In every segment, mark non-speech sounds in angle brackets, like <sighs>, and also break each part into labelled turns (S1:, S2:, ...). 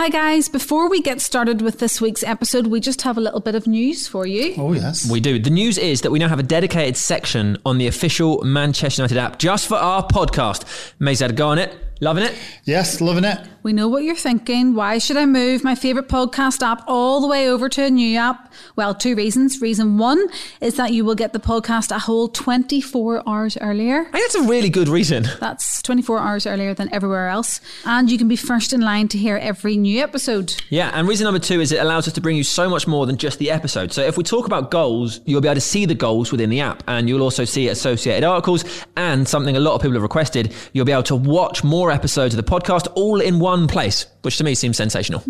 S1: Hi, guys. Before we get started with this week's episode, we just have a little bit of news for you.
S2: Oh, yes.
S3: We do. The news is that we now have a dedicated section on the official Manchester United app just for our podcast. Maze had a go on it. Loving it?
S2: Yes, loving it.
S1: We know what you're thinking. Why should I move my favourite podcast app all the way over to a new app? Well, two reasons. Reason one is that you will get the podcast a whole 24 hours earlier.
S3: I think that's a really good reason.
S1: That's 24 hours earlier than everywhere else. And you can be first in line to hear every new episode.
S3: Yeah, and reason number two is it allows us to bring you so much more than just the episode. So if we talk about goals, you'll be able to see the goals within the app, and you'll also see associated articles, and something a lot of people have requested, you'll be able to watch more episodes of the podcast all in one place, which to me seems sensational.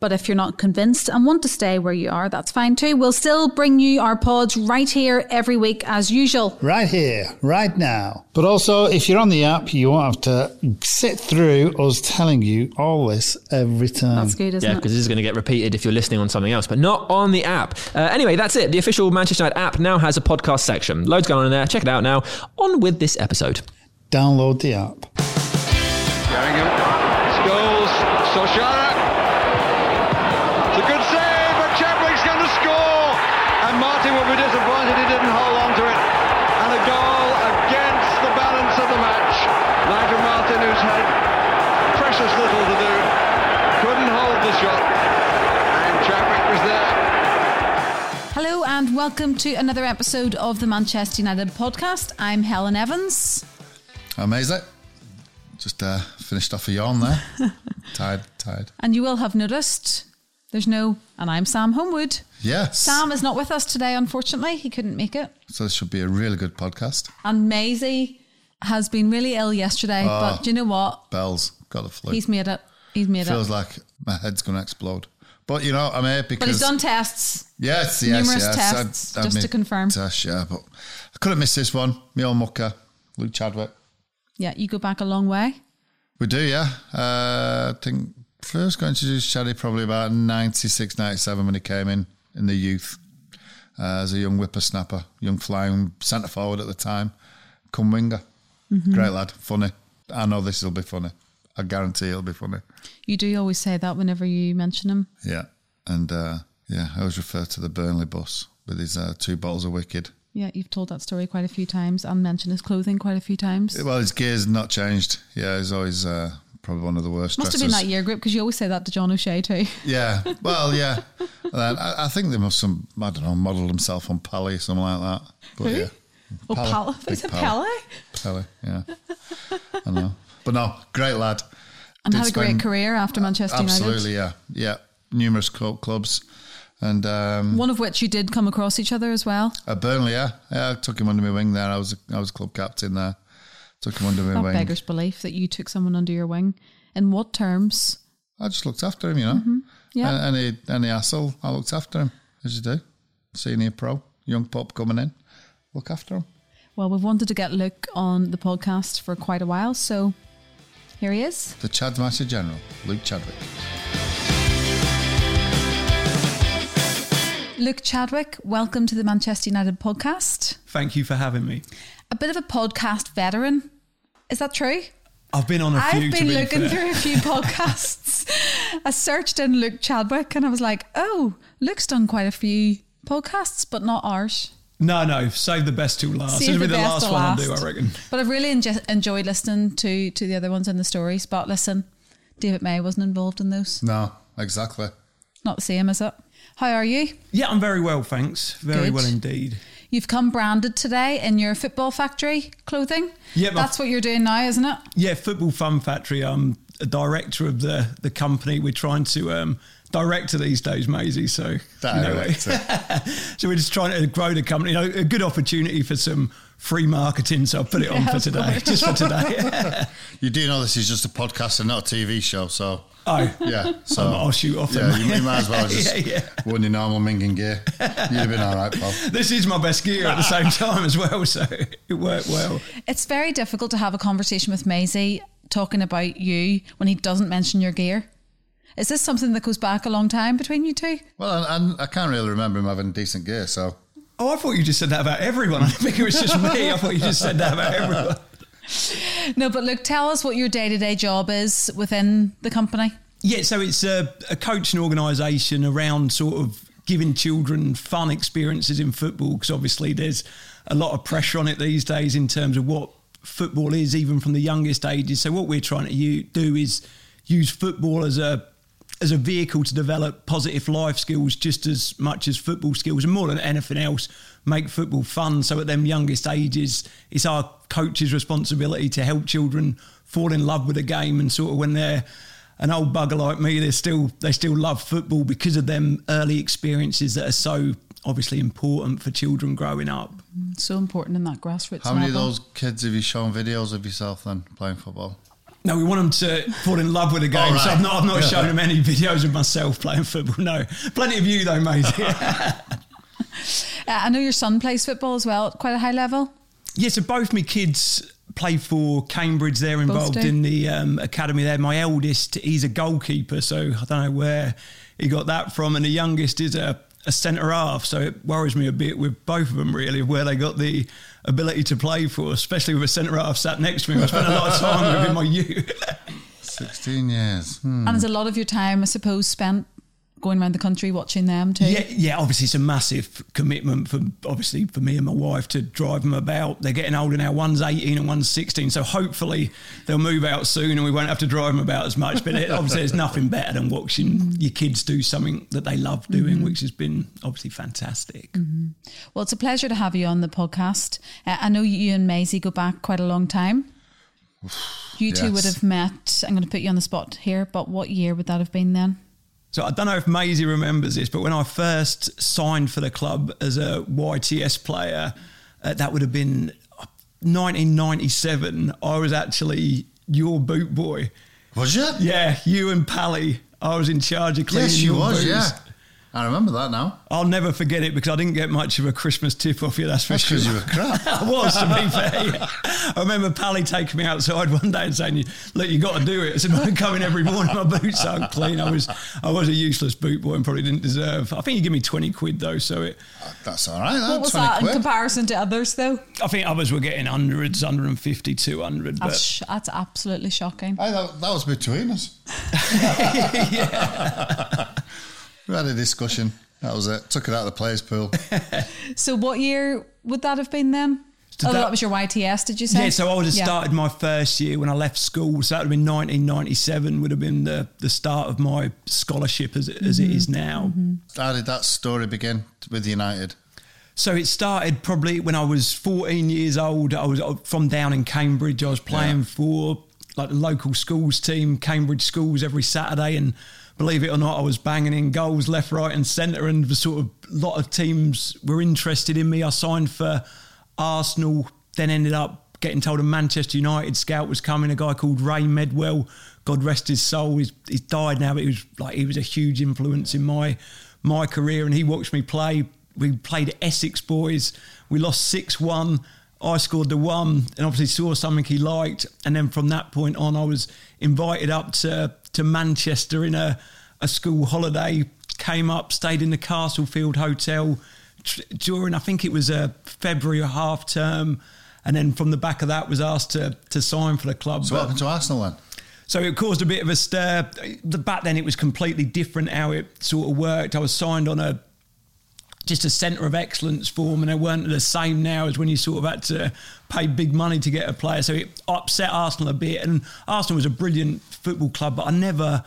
S1: But if you're not convinced and want to stay where you are, that's fine too. We'll still bring you our pods right here every week as usual.
S2: Right here, right now. But also, if you're on the app, you won't have to sit through us telling you all this every time.
S1: That's good, isn't
S3: Yeah,
S1: it?
S3: because this is going to get repeated if you're listening on something else, but not on the app. Uh, anyway, that's it. The official Manchester United app now has a podcast section. Loads going on in there. Check it out now. On with this episode.
S2: Download the app.
S4: Sheringham. Scholes. Solskjaer. It's a good save, but Chadwick's going to score. And Martyn will be disappointed he didn't hold on to it. And a goal against the balance of the match. Nigel Martyn, who's had precious little to do, couldn't hold the shot. And Chadwick was there.
S1: Hello and welcome to another episode of the Manchester United podcast. I'm Helen Evans.
S2: Amazing. Just uh, finished off a yawn there. <laughs> tired, tired.
S1: And you will have noticed there's no, and I'm Sam Homewood.
S2: Yes.
S1: Sam is not with us today, unfortunately. He couldn't make it.
S2: So this should be a really good podcast.
S1: And Maisie has been really ill yesterday, but do you know what?
S2: Bells, got the flu.
S1: He's made it. He's made
S2: Feels
S1: it.
S2: Feels like my head's going to explode. But you know, I'm here because
S1: But he's done tests.
S2: yes, yes,
S1: numerous
S2: yes.
S1: tests, just to confirm.
S2: Tests, yeah, but I couldn't miss this one. Me old mucker, Luke Chadwick.
S1: Yeah, you go back a long way.
S2: We do, yeah. Uh, I think first got introduced to Chaddy probably about 96, 97 when he came in in the youth uh, as a young whippersnapper, young flying centre forward at the time, come winger.
S1: Mm-hmm.
S2: Great lad, funny. I know this will be funny. I guarantee it'll be funny.
S1: You do always say that whenever you mention him.
S2: Yeah. And uh, yeah, I always refer to the Burnley bus with his uh, two bottles of WKD.
S1: Yeah, you've told that story quite a few times and mentioned his clothing quite a few times.
S2: Well, his gear's not changed. Yeah, he's always uh, probably one of the worst
S1: Must have been that year group because you always say that to John O'Shea too. <laughs>
S2: Yeah, well, yeah. And I, I think they must have, I don't know, modelled himself on Pally, or something like that. But
S1: Who?
S2: yeah.
S1: Oh.
S2: Big
S1: Is it.
S2: Pele? Pally, yeah. I know. But no, great lad.
S1: And
S2: Did
S1: had a great
S2: spend-
S1: career after Manchester United.
S2: Absolutely, yeah. Yeah. Numerous clubs. And um,
S1: One of which you did come across each other as well.
S2: at Burnley, yeah. yeah. I took him under my wing there. I was I was club captain there. Took him under my
S1: That
S2: wing.
S1: beggars belief that you took someone under your wing. In what terms?
S2: I just looked after him, you know.
S1: Yeah.
S2: A- Any any hassle, I looked after him, as you do. Senior pro, young pup coming in, look after him.
S1: Well, we've wanted to get Luke on the podcast for quite a while, so here he is.
S2: The Chad's Master General, Luke Chadwick.
S1: Luke Chadwick, welcome to the Manchester United podcast.
S5: Thank you for having me.
S1: A bit of a podcast veteran. Is that true?
S5: I've been on a few.
S1: I've
S5: to
S1: been
S5: be
S1: looking
S5: fair.
S1: through a few podcasts. <laughs> I searched in Luke Chadwick and I was like, oh, Luke's done quite a few podcasts, but not ours.
S5: No, no, save the best till last.
S1: Save
S5: It'll be
S1: the
S5: the
S1: best
S5: last one I'll
S1: last.
S5: do, I reckon.
S1: But I've really enjo- enjoyed listening to, to the other ones in the stories. But listen, David May wasn't involved in those.
S2: No, exactly.
S1: Not the same, is it? How are you?
S5: Yeah, I'm very well, thanks. Very
S1: Good.
S5: well indeed.
S1: You've come branded today in your football factory clothing.
S5: Yeah,
S1: That's what you're doing now, isn't it?
S5: Yeah, Football Fun Factory. I'm a director of the the company. We're trying to um, director these days, Maisie. So you know,
S2: Director. <laughs>
S5: so we're just trying to grow the company. You know, a good opportunity for some free marketing. So I'll put it on for today, <laughs> just for today. <laughs>
S2: You do know this is just a podcast and not a TV show, so
S5: oh,
S2: yeah. So
S5: I'll, I'll shoot off.
S2: Yeah,
S5: then.
S2: you, you might as well <laughs> just
S5: Yeah, yeah.
S2: worn your normal minging gear. You'd have been all right, pal.
S5: This is my best gear at the same time as well, so it worked well.
S1: It's very difficult to have a conversation with Maisie talking about you when he doesn't mention your gear. Is this something that goes back a long time between you two?
S2: Well, and I can't really remember him having decent gear, so
S5: Oh, I thought you just said that about everyone. <laughs> I think it was just me. I thought you just said that about everyone. <laughs>
S1: No, but look, tell us what your day to day job is within the company.
S5: Yeah, so it's a, a coaching organisation around sort of giving children fun experiences in football because obviously there's a lot of pressure on it these days in terms of what football is, even from the youngest ages. So what we're trying to u- do is use football as a as a vehicle to develop positive life skills just as much as football skills and more than anything else make football fun so at them youngest ages it's our coach's responsibility to help children fall in love with the game and sort of when they're an old bugger like me they still they still love football because of them early experiences that are so obviously important for children growing up
S1: So important in that grassroots
S2: How many of those kids have you shown videos of yourself then playing football?
S5: No, we want them to fall in love with the game.
S2: Oh,
S5: So. I've not, I've not <laughs>
S2: Yeah.
S5: shown them any <laughs> videos of myself playing football. No, plenty of you though, mate. <laughs>
S1: Uh, I know your son plays football as well at quite a high level.
S5: yeah, so both my kids play for Cambridge. They're involved in the um, academy there. My eldest, he's a goalkeeper, so I don't know where he got that from. And the youngest is a, a centre half. So it worries me a bit with both of them, really, where they got the ability to play for, especially with a centre half sat next to me. I spent a lot of time with in my youth. <laughs>
S2: 16 years. Hmm.
S1: And there's a lot of your time, I suppose, spent going around the country watching them too.
S5: Yeah, yeah. Obviously, it's a massive commitment for obviously for me and my wife to drive them about. They're getting older now. One's eighteen and one's sixteen. So hopefully they'll move out soon and we won't have to drive them about as much. But it, <laughs> obviously, there's nothing better than watching your kids do something that they love doing, which has been obviously fantastic.
S1: Well, it's a pleasure to have you on the podcast. Uh, I know you and Maisie go back quite a long time. <sighs> You two
S2: Yes.
S1: would have met. I'm going to put you on the spot here, but what year would that have been then?
S5: So I don't know if Maisie remembers this, but when I first signed for the club as a YTS player, uh, that would have been 1997. I was actually your boot boy.
S2: Was you?
S5: Yeah, you and Pally. I was in charge of cleaning
S2: Yes, you
S5: your
S2: was,
S5: boots.
S2: yeah. I remember that now.
S5: I'll never forget it because I didn't get much of a Christmas tip off you. That's for
S2: That's
S5: sure.
S2: because you were crap. <laughs>
S5: I was, to be fair. yeah. I remember Pally taking me outside one day and saying, "Look, you got to do it." I <laughs> said, "I'm coming every morning. My boots aren't clean." I was, I was a useless boot boy and probably didn't deserve. I think you give me twenty quid though, so it.
S2: Uh, that's all right.
S1: What
S2: That,
S1: was
S2: 20
S1: that in comparison to others, though?
S5: I think others were getting hundreds, 150, 200.
S1: That's,
S5: But
S1: sh- that's absolutely shocking.
S2: Aye, that, that was between us. <laughs> we had a discussion. That was it. Took it out of the players' pool. <laughs>
S1: So, what year would that have been then?
S5: So
S1: oh,
S5: that-
S1: that, was your YTS, did you say?
S5: Yeah, so I would have
S1: Yeah.
S5: started my first year when I left school. So that would have been 1997, would have been the, the start of my scholarship as, it- as it is mm-hmm. now. Mm-hmm.
S2: How did that story begin with United?
S5: So it started probably when I was 14 years old. I was uh, from down in Cambridge. I was playing
S2: Yeah.
S5: for like the local schools team, Cambridge schools, every Saturday, and believe it or not, I was banging in goals left, right, and centre. And the sort of lot of teams were interested in me. I signed for Arsenal, then ended up getting told a Manchester United scout was coming. A guy called Ray Medwell, God rest his soul. He's, he's died now, but he was like he was a huge influence in my my career, and he watched me play. We played Essex boys. We lost six one. I scored the one, and obviously saw something he liked. And then from that point on, I was invited up to to Manchester in a a school holiday. Came up, stayed in the Castlefield Hotel during I think it was uh, a February half term, and then from the back of that was asked to to sign for the club.
S2: So what happened to Arsenal then?
S5: so it caused a bit of a stir. The back then it was completely different how it sort of worked. I was signed on a just a centre of excellence for them, and they weren't the same now as when you sort of had to pay big money to get a player. So it upset Arsenal a bit, and Arsenal was a brilliant football club, but I never,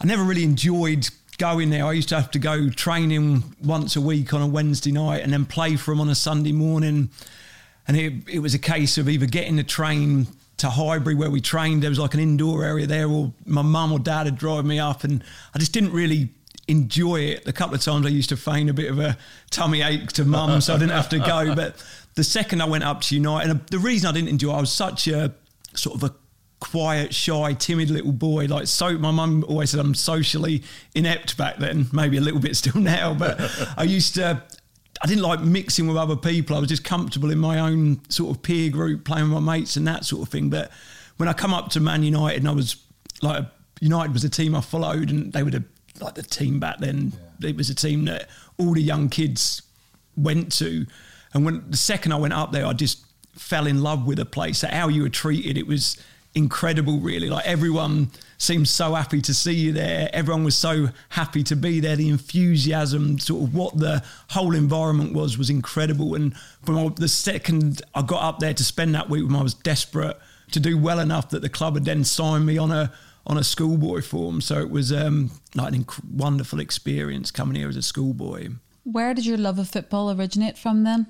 S5: I never really enjoyed going there. I used to have to go training once a week on a Wednesday night, and then play for them on a Sunday morning and it, it was a case of either getting the train to Highbury where we trained. There was like an indoor area there, or my mum or dad would drive me up, and I just didn't really enjoy it. A couple of times I used to feign a bit of a tummy ache to mum, so I didn't have to go. <laughs> But the second I went up to United, and the reason I didn't enjoy, it, I was such a sort of a quiet, shy, timid little boy. Like so, my mum always said I'm socially inept back then. Maybe a little bit still <laughs> now, but I used to. I didn't like mixing with other people. I was just comfortable in my own sort of peer group, playing with my mates and that sort of thing. But when I come up to Man United, and I was like, United was a team I followed, and they were the, like the team back then. It was a team that all the young kids went to. And when the second I went up there, I just fell in love with the place. How you were treated, it was incredible, really. Like everyone seemed so happy to see you there. Everyone was so happy to be there. The enthusiasm, sort of what the whole environment was, was incredible. And from the second I got up there to spend that week with them, I was desperate to do well enough that the club had then signed me on a on a schoolboy form. So it was um, like an inc- wonderful experience coming here as a schoolboy.
S1: Where did your love of football originate from then?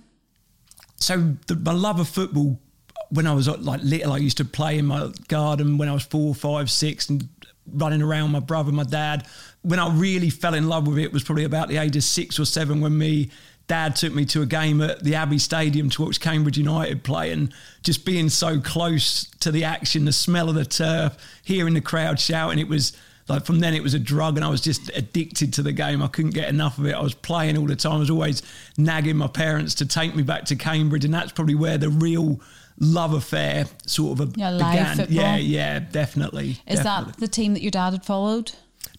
S5: So the, my love of football when I was like little, I used to play in my garden when I was four, five, six, and running around my brother, my dad. When I really fell in love with it was probably about the age of six or seven when me dad took me to a game at the Abbey Stadium to watch Cambridge United play and just being so close to the action, the smell of the turf, hearing the crowd shouting, it was like from then it was a drug and I was just addicted to the game. I couldn't get enough of it. I was playing all the time. I was always nagging my parents to take me back to Cambridge and that's probably where the real love affair sort of
S1: yeah,
S5: began. Yeah, yeah, definitely.
S1: Is
S5: definitely.
S1: that the team that your dad had followed?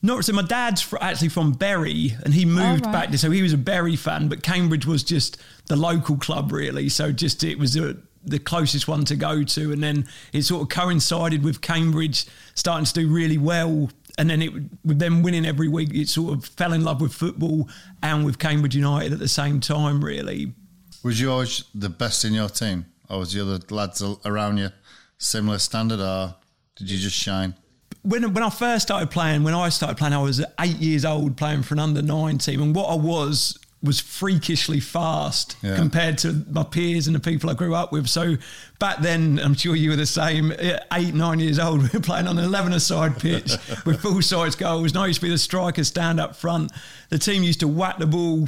S5: No, so my dad's actually from Bury, and he moved
S1: oh, right.
S5: back. So he was a Bury fan, but Cambridge was just the local club, really. So just it was a, the closest one to go to, and then it sort of coincided with Cambridge starting to do really well. And then it with them winning every week, it sort of fell in love with football and with Cambridge United at the same time. Really,
S2: was you always the best in your team? or was the other lads around you similar standard, or did you just shine?
S5: When when I first started playing, when I started playing, I was eight years old playing for an under nine team, and what I was was freakishly fast yeah. compared to my peers and the people I grew up with. So back then, I'm sure you were the same. Eight, nine years old, <laughs> we were playing on an eleven-a-side pitch <laughs> with full size goals. And I used to be the striker, stand up front. The team used to whack the ball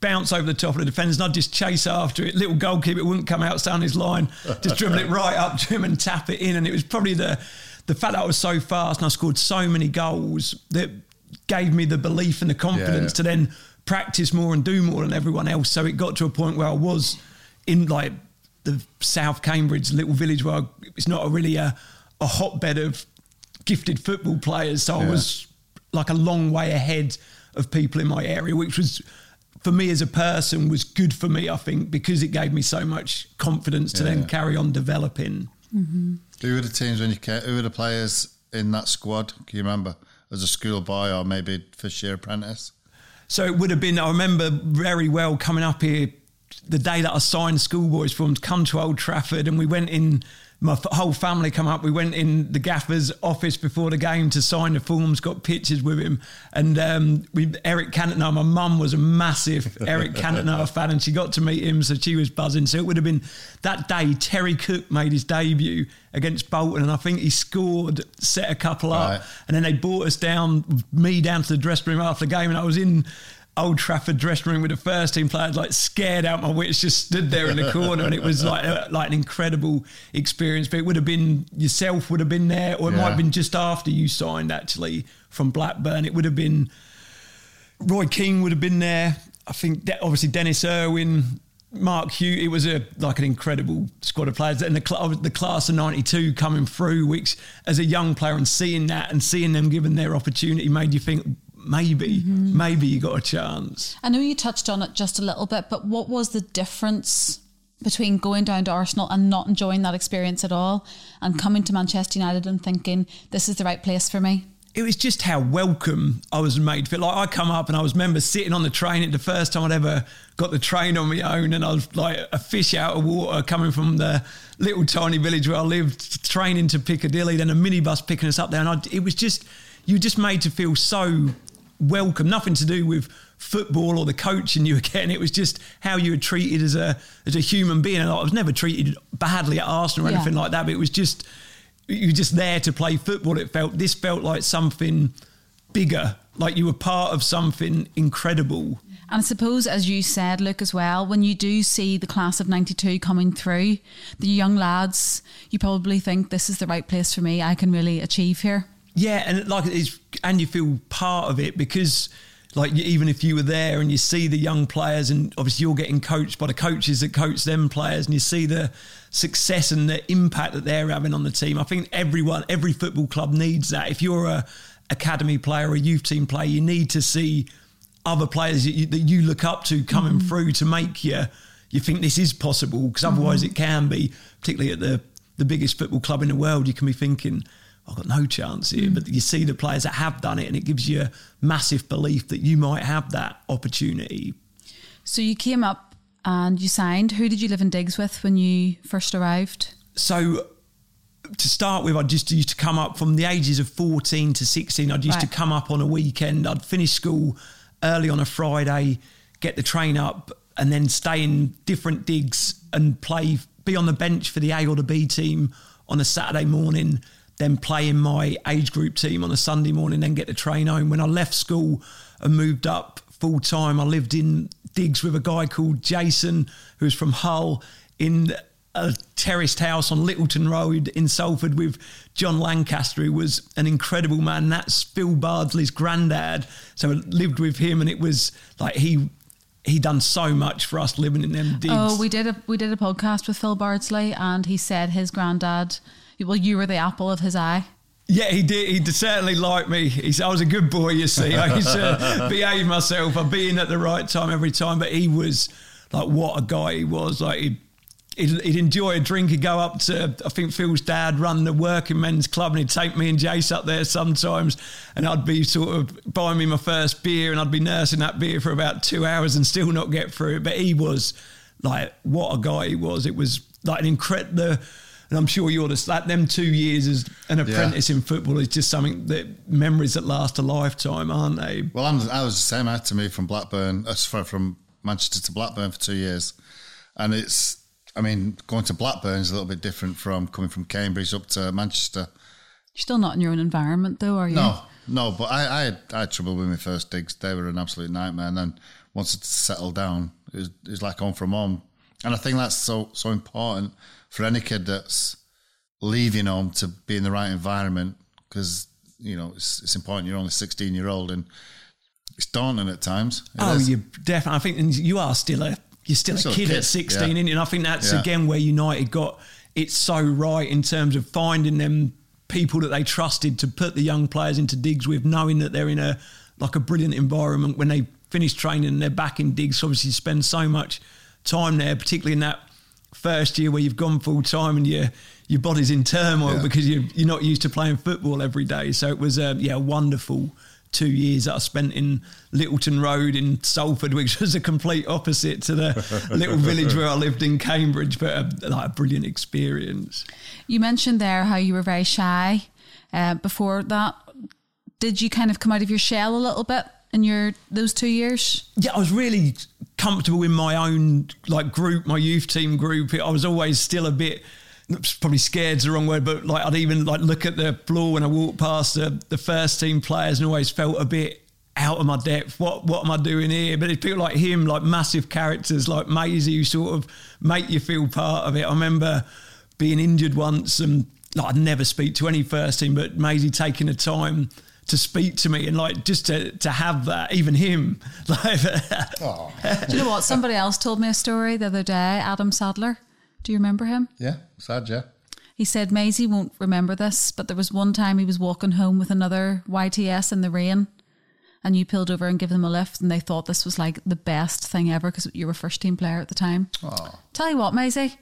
S5: bounce over the top of the defenders and I'd just chase after it. Little goalkeeper wouldn't come out down his line, just dribble it right up to him and tap it in. And it was probably the the fact that I was so fast and I scored so many goals that gave me the belief and the confidence yeah, yeah. to then practice more and do more than everyone else. So it got to a point where I was in like the South Cambridge little village where I, it's not a really a, a hotbed of gifted football players. So yeah. I was like a long way ahead of people in my area, which was for me as a person was good for me, I think, because it gave me so much confidence to yeah, then carry on developing.
S2: Mm-hmm. Who were the teams when you came, who were the players in that squad? Can you remember as a schoolboy or maybe first year apprentice?
S5: So it would have been, I remember very well coming up here the day that I signed schoolboys forms, come to Old Trafford and we went in my whole family come up. We went in the gaffer's office before the game to sign the forms, got pictures with him. And um, we, Eric Cantona, my mum was a massive <laughs> Eric Cantona fan and she got to meet him, so she was buzzing. So it would have been that day Terry Cooke made his debut against Bolton and I think he scored, set a couple up. Right. And then they brought us down, me down to the dressing room after the game and I was in Old Trafford dressing room with the first team players, like scared out my wits, just stood there in the corner, and it was like a, like an incredible experience. But it would have been yourself would have been there, or it yeah. might have been just after you signed actually from Blackburn. It would have been Roy Keane would have been there. I think de- obviously Denis Irwin, Mark Hughes. It was a like an incredible squad of players, and the, cl- the class of '92 coming through, which as a young player and seeing that and seeing them given their opportunity made you think maybe, mm-hmm. maybe you got a chance.
S1: I know you touched on it just a little bit, but what was the difference between going down to Arsenal and not enjoying that experience at all and coming to Manchester United and thinking, this is the right place for me?
S5: It was just how welcome I was made feel. Like I come up and I was remember sitting on the train. It the first time I'd ever got the train on my own, and I was like a fish out of water coming from the little tiny village where I lived, training to Piccadilly, then a minibus picking us up there, and I, it was just you were just made to feel so welcome, nothing to do with football or the coaching you were getting. It was just how you were treated as a as a human being. And I was never treated badly at Arsenal or yeah. anything like that, but it was just you were just there to play football. It felt this felt like something bigger, like you were part of something incredible.
S1: And I suppose, as you said, Luke, as well, when you do see the class of 92 coming through, the young lads, you probably think this is the right place for me. I can really achieve here.
S5: Yeah, and like it's and you feel part of it because like even if you were there and you see the young players and obviously you're getting coached by the coaches that coach them players and you see the success and the impact that they're having on the team. I think everyone, every football club needs that. If you're a academy player or a youth team player, you need to see other players that you, that you look up to coming mm through to make you you think this is possible because otherwise mm it can be, particularly at the the biggest football club in the world, you can be thinking, I've got no chance here. Hmm. But you see the players that have done it, and it gives you a massive belief that you might have that opportunity.
S1: So you came up and you signed. Who did you live in digs with when you first arrived?
S5: So to start with, I just used to come up from the ages of 14 to 16. I'd used
S1: Right.
S5: to come up on a weekend. I'd finish school early on a Friday, get the train up, and then stay in different digs and play, be on the bench for the A or the B team on a Saturday morning, then play in my age group team on a Sunday morning, then get the train home. When I left school and moved up full time, I lived in digs with a guy called Jason, who was from Hull, in a terraced house on Littleton Road in Salford with John Lancaster, who was an incredible man. That's Phil Bardsley's granddad. So I lived with him, and it was like he he done so much for us living in them digs.
S1: Oh, we did a we did a podcast with Phil Bardsley, and he said his granddad. Well, you were the apple of his eye.
S5: Yeah, he did. He did certainly liked me. He said I was a good boy. You see, I used to <laughs> behave myself. I'd be in at the right time every time. But he was like, what a guy he was. Like he'd, he'd, he'd enjoy a drink. He'd go up to I think Phil's dad run the working men's club, and he'd take me and Jace up there sometimes, and I'd be sort of buying me my first beer, and I'd be nursing that beer for about two hours and still not get through it. But he was like, what a guy he was. It was like an incredible. And I'm sure you're just like them two years as an apprentice in football is just something that memories that last a lifetime, aren't they?
S2: Well, I'm, I was the same. I had to move from Blackburn, uh, sorry, from Manchester to Blackburn for two years, and it's. I mean, going to Blackburn is a little bit different from coming from Cambridge up to Manchester.
S1: You're still not in your own environment, though, are you?
S2: No, no, but I, I, had, I had trouble with my first digs. They were an absolute nightmare. And then once it settled down, it was, it was like home from home. And I think that's so so important for any kid that's leaving home to be in the right environment because you know it's, it's important. You're only 16 year old and it's daunting at times. It
S5: Oh,
S2: is.
S5: you definitely. I think and you are still a you're still
S2: Still
S5: a
S2: a
S5: kid,
S2: kid,
S5: at 16,
S2: yeah.
S5: And I think that's
S2: Yeah.
S5: again where United got it so right in terms of finding them people that they trusted to put the young players into digs with, knowing that they're in a like a brilliant environment when they finish training and they're back in digs. Obviously, you spend so much time there, particularly in that first year where you've gone full time and your your body's in turmoil
S2: Yeah.
S5: because you you're not used to playing football every day. So it was um, yeah wonderful two years that I spent in Littleton Road in Salford, <laughs> which was a complete opposite to the <laughs> little village where I lived in Cambridge, but a, like a brilliant experience.
S1: You mentioned there how you were very shy uh, before that. Did you kind of come out of your shell a little bit in your those two years?
S5: yeah, I was really comfortable in my own like group, my youth team group. I was always still a bit probably scared's the wrong word, but like I'd even like look at the floor when I walked past the, the first team players and always felt a bit out of my depth. What what am I doing here? But it's people like him, like massive characters like Maisie who sort of make you feel part of it. I remember being injured once and like, I'd never speak to any first team, but Maisie taking the time to speak to me and like just to to have that, even him. <laughs> Like
S1: Do you know what? Somebody else told me a story the other day. Adam Sadler. Do you remember him?
S2: yeah, sad, yeah.
S1: He said Maisie won't remember this, but there was one time he was walking home with another YTS in the rain, and you peeled over and gave them a lift, and they thought this was like the best thing ever because you were first team player at the time. Tell you what, Maisie,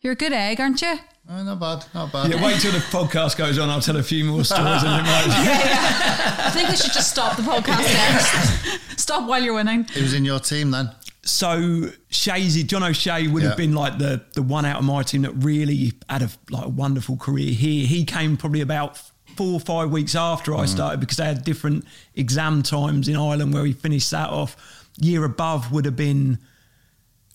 S1: you're a good egg, aren't you?
S2: Oh, not bad, not bad.
S5: Yeah, wait till the podcast goes on. I'll tell a few more stories. and it might, <laughs>
S1: I think we should just stop the podcast next. <laughs> stop while you're winning.
S2: He was in your team then.
S5: so Shazy, John O'Shea would have been like the the one out of my team that really had a like a wonderful career here. He came probably about four or five weeks after I mm. started because they had different exam times in Ireland where he finished that off. Year above would have been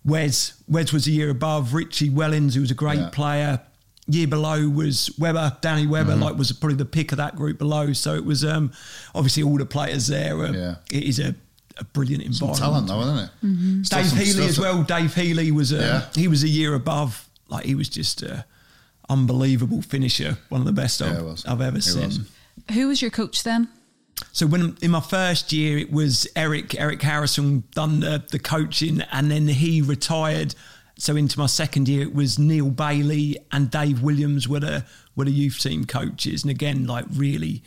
S5: Wes. Wes was a year above. Richie Wellens, who was a great
S2: Yeah.
S5: player. Year below was Webber, Danny Webber, mm-hmm. like was probably the pick of that group below. So it was um, obviously all the players there. Were,
S2: Yeah.
S5: It is a, a brilliant
S2: Some
S5: environment.
S2: talent though, isn't it? Mm-hmm. Still
S5: Dave
S2: some
S5: Healy as well. Dave Healy was a,
S2: Yeah.
S5: he was a year above. Like he was just a unbelievable finisher. One of the best
S2: Yeah,
S5: I've. I've ever
S2: He
S5: seen.
S2: was.
S1: Who was your coach then?
S5: So when in my first year, it was Eric Eric Harrison done the, the coaching, and then he retired. So into my second year, it was Neil Bailey and Dave Williams were the were the youth team coaches, and again, like really.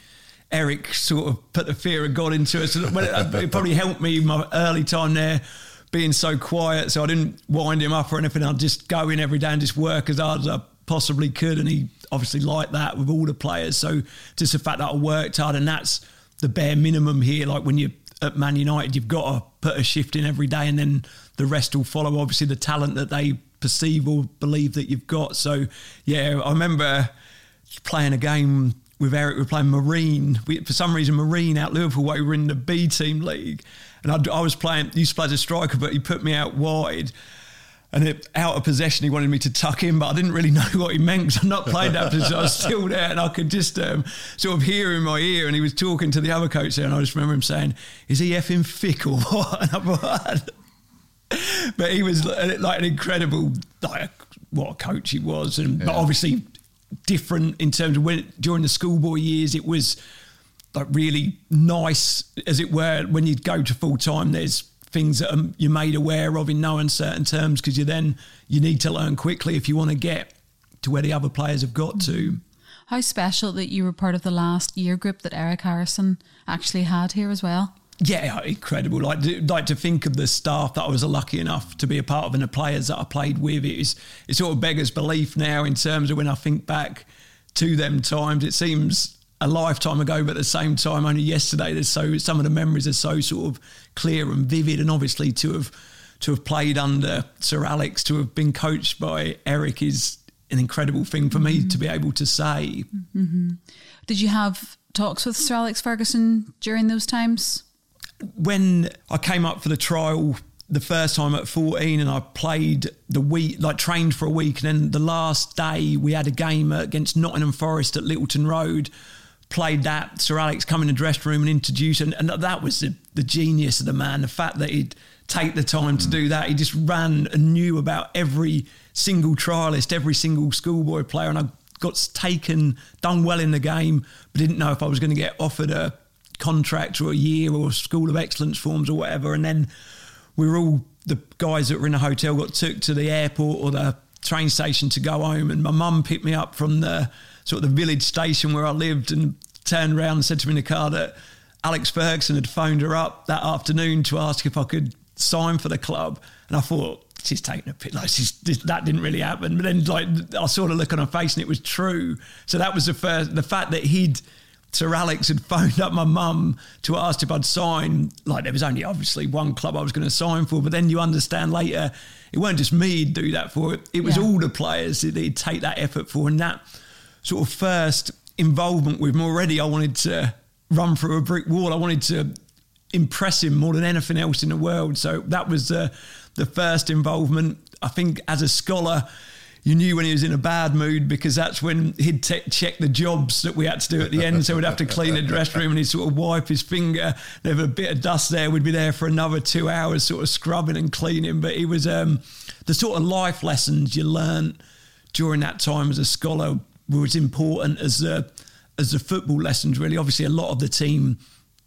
S5: Eric sort of put the fear of God into us. It, <laughs> it probably helped me my early time there, being so quiet. So I didn't wind him up or anything. I'd just go in every day and just work as hard as I possibly could, and he obviously liked that with all the players. So just the fact that I worked hard, and that's the bare minimum here. Like when you're at Man United, you've got to put a shift in every day, and then the rest will follow. Obviously, the talent that they perceive or believe that you've got. So yeah, I remember playing a game with Eric. We were playing Marine. We, for some reason, Marine out Liverpool. We were in the B team league, and I, I was playing. Used to play as a striker, but he put me out wide. And it, out of possession, he wanted me to tuck in, but I didn't really <laughs> know what he meant because I'm not playing that position. I was still there, and I could just um, sort of hear in my ear. And he was talking to the other coach there, and I just remember him saying, "Is he effing thick or what?" <laughs> And I thought, but he was like an incredible, like what a coach he was, and yeah. but obviously different in terms of when during the schoolboy years it was like really nice, as it were. When you go to full time, there's things that um, you're made aware of in no uncertain terms because you then you need to learn quickly if you want to get to where the other players have got to.
S1: How special that you were part of the last year group that Eric Harrison actually had here as well.
S5: Yeah, incredible. Like, like to think of the staff that I was lucky enough to be a part of and the players that I played with. It, is, it sort of beggars belief now in terms of when I think back to them times. It seems a lifetime ago, but at the same time, only yesterday. There's so some of the memories are so sort of clear and vivid, and obviously to have to have played under Sir Alex, to have been coached by Eric is an incredible thing for me mm-hmm. to be able to say.
S1: Mm-hmm. Did you have talks with Sir Alex Ferguson during those times?
S5: when I came up for the trial the first time at 14 and I played the week, like trained for a week. And then the last day we had a game against Nottingham Forest at Littleton Road. Played that. Sir Alex come in the dressing room and introduce, and, and that was the, the genius of the man. The fact that he'd take the time to do mm. that. He just ran and knew about every single trialist, every single schoolboy player. And I got taken, done well in the game, but didn't know if I was going to get offered a contract or a year or school of excellence forms or whatever. And then we were all the guys that were in the hotel got took to the airport or the train station to go home. And my mum picked me up from the sort of the village station where I lived and turned around and said to me in the car that Alex Ferguson had phoned her up that afternoon to ask if I could sign for the club. And I thought, she's taking a pic. Like she's, that didn't really happen. But then, like, I saw the look on her face, and it was true. So that was the first. The fact that he'd Sir Alex had <laughs> phoned up my mum to ask if I'd sign. Like there was only obviously one club I was going to sign for, but then you understand later it weren't just me he'd do that for. It, it was yeah. all the players that he'd take that effort for, and that sort of first involvement with him already. I wanted to run through a brick wall. I wanted to impress him more than anything else in the world. So that was uh, the first involvement. I think as a scholar you knew when he was in a bad mood because that's when he'd te- check the jobs that we had to do at the end. So we'd have to clean the dressing room and he'd sort of wipe his finger. There was a bit of dust there. We'd be there for another two hours, sort of scrubbing and cleaning. But it was um, the sort of life lessons you learned during that time as a scholar were as important as the as the football lessons. Really, obviously, a lot of the team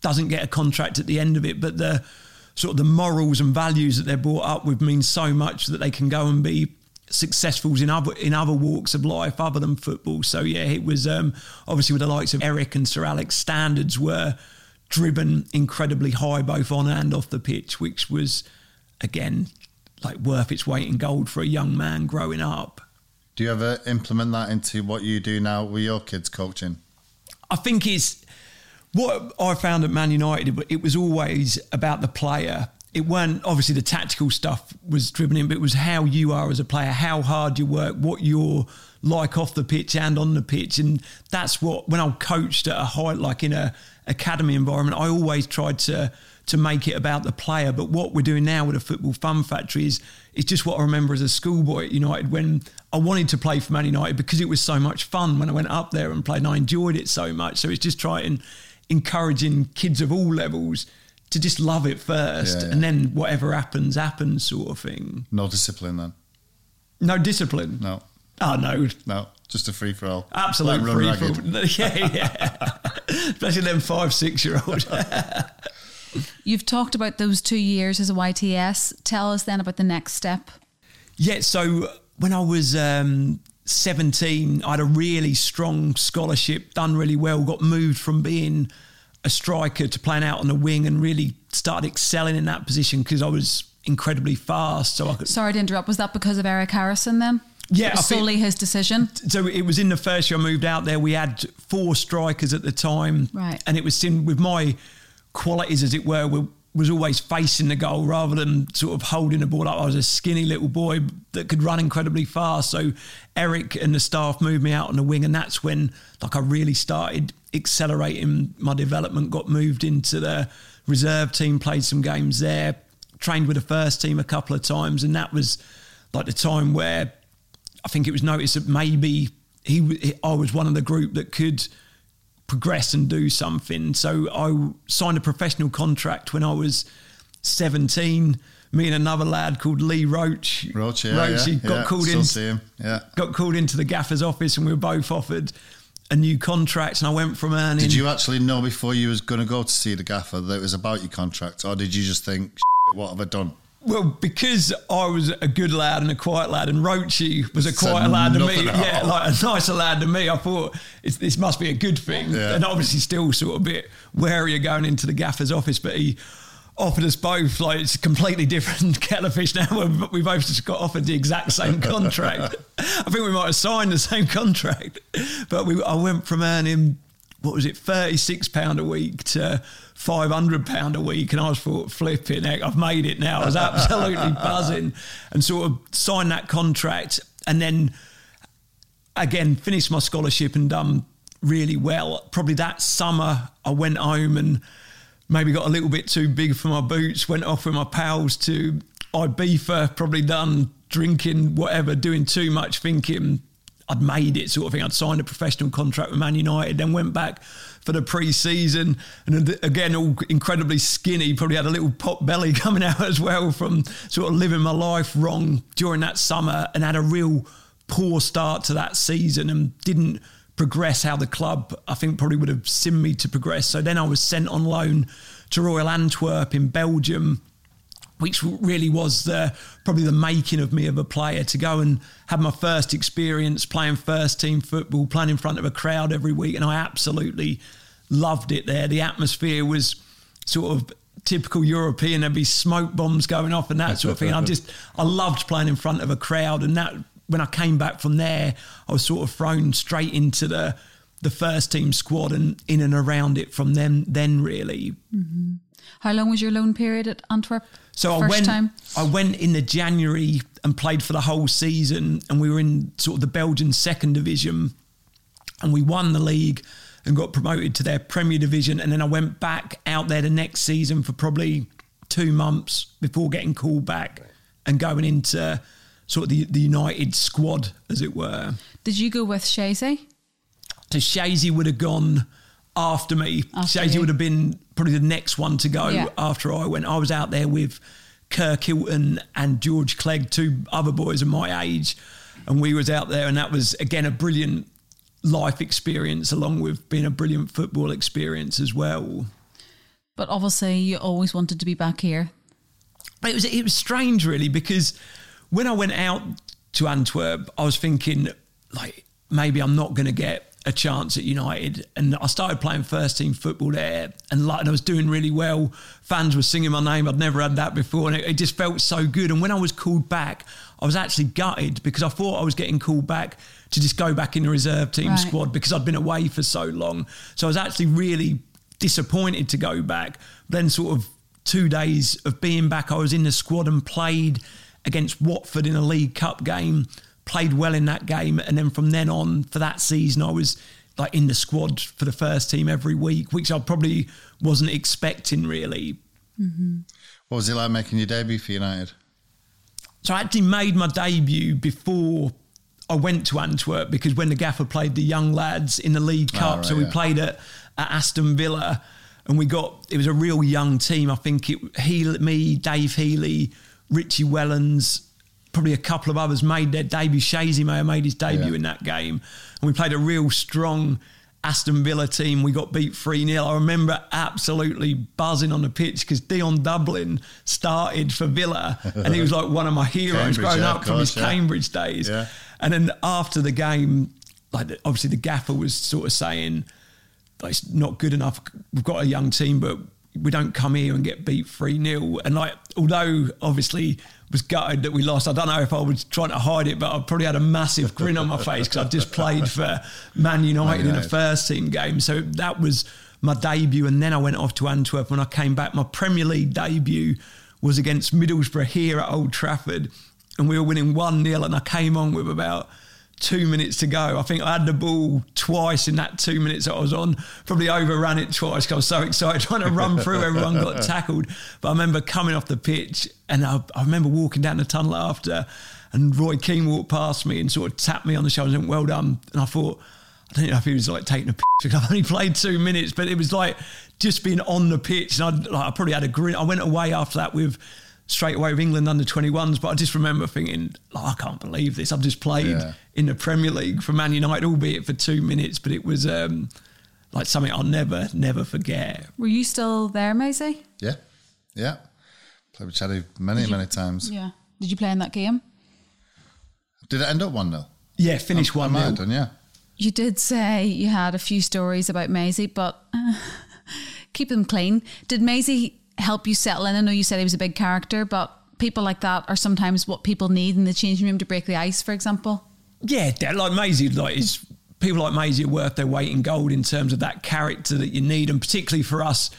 S5: doesn't get a contract at the end of it, but the sort of the morals and values that they're brought up with mean so much that they can go and be successfuls in other in other walks of life other than football. So yeah, it was um, obviously with the likes of Eric and Sir Alex, standards were driven incredibly high both on and off the pitch, which was again like worth its weight in gold for a young man growing up.
S2: Do you ever implement that into what you do now with your kids coaching?
S5: I think it's what I found at Man United. It was always about the player it weren't obviously the tactical stuff was driven in, but it was how you are as a player, how hard you work, what you're like off the pitch and on the pitch. And that's what when I'm coached at a high like in a academy environment, I always tried to to make it about the player. But what we're doing now with a football fun factory is is just what I remember as a schoolboy at United when I wanted to play for Man United because it was so much fun when I went up there and played and I enjoyed it so much. So it's just trying encouraging kids of all levels to just love it first, yeah, yeah. and then whatever happens, happens, sort of thing.
S2: No discipline then.
S5: No discipline.
S2: No.
S5: Oh no.
S2: No, just a free for all.
S5: Absolute like free for all. <laughs> Yeah, yeah. Especially them five, six year olds. <laughs>
S1: You've talked about those two years as a YTS. Tell us then about the next step.
S5: Yeah, so when I was um, 17, I had a really strong scholarship, done really well, got moved from being a striker to playing out on the wing and really started excelling in that position because I was incredibly fast. So I could.
S1: Sorry to interrupt. Was that because of Eric Harrison then?
S5: Yeah,
S1: It was
S5: I think-
S1: solely his decision.
S5: so it was in the first year I moved out there. We had four strikers at the time,
S1: Right.
S5: And it was in, with my qualities, as it were, we, was always facing the goal rather than sort of holding the ball up. I was a skinny little boy that could run incredibly fast. So Eric and the staff moved me out on the wing, and that's when like I really started accelerating my development. Got moved into the reserve team, played some games there, trained with the first team a couple of times, and that was like the time where I think it was noticed that maybe he, I was one of the group that could progress and do something. So I signed a professional contract when I was 17. Me and another lad called Lee Roche.
S2: Roche, yeah,
S5: Roachy
S2: yeah,
S5: got
S2: yeah,
S5: called
S2: still
S5: in.
S2: see him, yeah.
S5: Got called into the gaffer's office, and we were both offered a new contract. And I went from earning.
S2: Did you actually know before you was going to go to see the gaffer that it was about your contract, or did you just think, what have I done?
S5: Well, because I was a good lad and a quiet lad, and Roachy was a quiet lad to me, yeah,
S2: all.
S5: like a nicer lad to me. I thought it's, this must be a good thing,
S2: Yeah.
S5: and obviously still sort of a bit wary of going into the gaffer's office. But he offered us both like it's a completely different <laughs> kettle of fish now. We- We both just got offered the exact same contract. <laughs> I think we might have signed the same contract, but we I went from earning what was it, thirty six pound a week to five hundred pound a week, and I was thought flipping heck, I've made it now. I was absolutely <laughs> buzzing, and sort of signed that contract, and then again finished my scholarship and done really well. Probably that summer, I went home and maybe got a little bit too big for my boots. Went off with my pals to Ibiza. Probably done drinking, whatever, doing too much, thinking I'd made it, sort of thing. I'd signed a professional contract with Man United, then went back for the pre-season, and again, all incredibly skinny. Probably had a little pot belly <laughs> coming out as well from sort of living my life wrong during that summer, and had a real poor start to that season, and didn't progress how the club I think probably would have seen me to progress. So then I was sent on loan to Royal Antwerp in Belgium which really was the, probably the making of me of a player to go and have my first experience playing first team football, playing in front of a crowd every week, and I absolutely loved it there. The atmosphere was sort of typical European. There'd be smoke bombs going off and that sort of thing. I just I loved playing in front of a crowd, and that when I came back from there, I was sort of thrown straight into the the first team squad and in and around it from then then really mm-hmm.
S1: How long was your loan period at Antwerp?
S5: So I went.
S1: time.
S5: I went in the January and played for the whole season, and we were in sort of the Belgian second division, and we won the league and got promoted to their Premier Division. And then I went back out there the next season for probably two months before getting called back and going into sort of the, the United squad, as it were.
S1: Did you go with Shazy?
S5: So Shazy would have gone after me.
S1: After
S5: Shazy
S1: you.
S5: would have been probably the next one to go
S1: Yeah.
S5: after I went. I was out there with Kirk Hilton and George Clegg, two other boys of my age, and we was out there, and that was again a brilliant life experience, along with being a brilliant football experience as well.
S1: But obviously, you always wanted to be back here.
S5: It was it was strange really because when I went out to Antwerp, I was thinking like maybe I'm not going to get a chance at United, and I started playing first team football there, and like and I was doing really well. Fans were singing my name. I'd never had that before, and it, it just felt so good. And when I was called back, I was actually gutted because I thought I was getting called back to just go back in the reserve team
S1: Right.
S5: squad because I'd been away for so long. So I was actually really disappointed to go back. Then sort of two days of being back, I was in the squad and played against Watford in a League Cup game. Played well in that game, and then from then on for that season, I was like in the squad for the first team every week, which I probably wasn't expecting really. Mm-hmm.
S2: What was it like making your debut for United?
S5: So I actually made my debut before I went to Antwerp because when the gaffer played the young lads in the League ah, Cup,
S2: right,
S5: so we
S2: yeah.
S5: played at, at Aston Villa, and we got it was a real young team. I think it he, me, Dave Healy, Richie Wellens, probably a couple of others made their debut. Shazy may have made his debut
S2: Yeah.
S5: in that game, and we played a real strong. Aston Villa team, we got beat 3 0. I remember absolutely buzzing on the pitch because Dion Dublin started for Villa <laughs> and he was like one of my heroes
S2: Cambridge,
S5: growing
S2: yeah,
S5: up
S2: of
S5: from his
S2: yeah.
S5: Cambridge days.
S2: Yeah.
S5: And then after the game, like the- obviously the gaffer was sort of saying, it's not good enough. We've got a young team, but we don't come here and get beat 3 0. And like, although obviously was gutted that we lost, I don't know if I was trying to hide it, but I probably had a massive grin on my face because I just played for Man United, in a first team game. So that was my debut. And then I went off to Antwerp. When I came back, my Premier League debut was against Middlesbrough here at Old Trafford. And we were winning 1 0. And I came on with about two minutes to go. I think I had the ball twice in that two minutes that I was on. Probably overran it twice because I was so <laughs> excited trying to run through. Everyone got <laughs> tackled. But I remember coming off the pitch and I, I remember walking down the tunnel after and Roy Keane walked past me and sort of tapped me on the shoulder and went, well done. And I thought, I don't know if he was like taking a <laughs> picture. I've only played two minutes, but it was like just being on the pitch. And I, like, I probably had a grin. I went away after that with straight away with England under 21s. But I just remember thinking, oh, I can't believe this. I've just played
S2: Yeah.
S5: in the Premier League for Man United, albeit for two minutes, but it was um, like something I'll never, never forget.
S1: Were you still there, Maysie?
S2: Yeah, yeah. Played with Chaddy many, many times.
S1: Yeah. Did you play in that game?
S2: Did it end up one 0
S5: Yeah, finished one
S2: might have
S5: nil.
S2: done, yeah.
S1: You did say you had a few stories about Maysie, but uh, <laughs> keep them clean. Did Maysie help you settle in? I know you said he was a big character, but people like that are sometimes what people need in the changing room to break the ice, for example.
S5: Yeah, like Maysie, like is people like Maysie are worth their weight in gold in terms of that character that you need, and particularly for us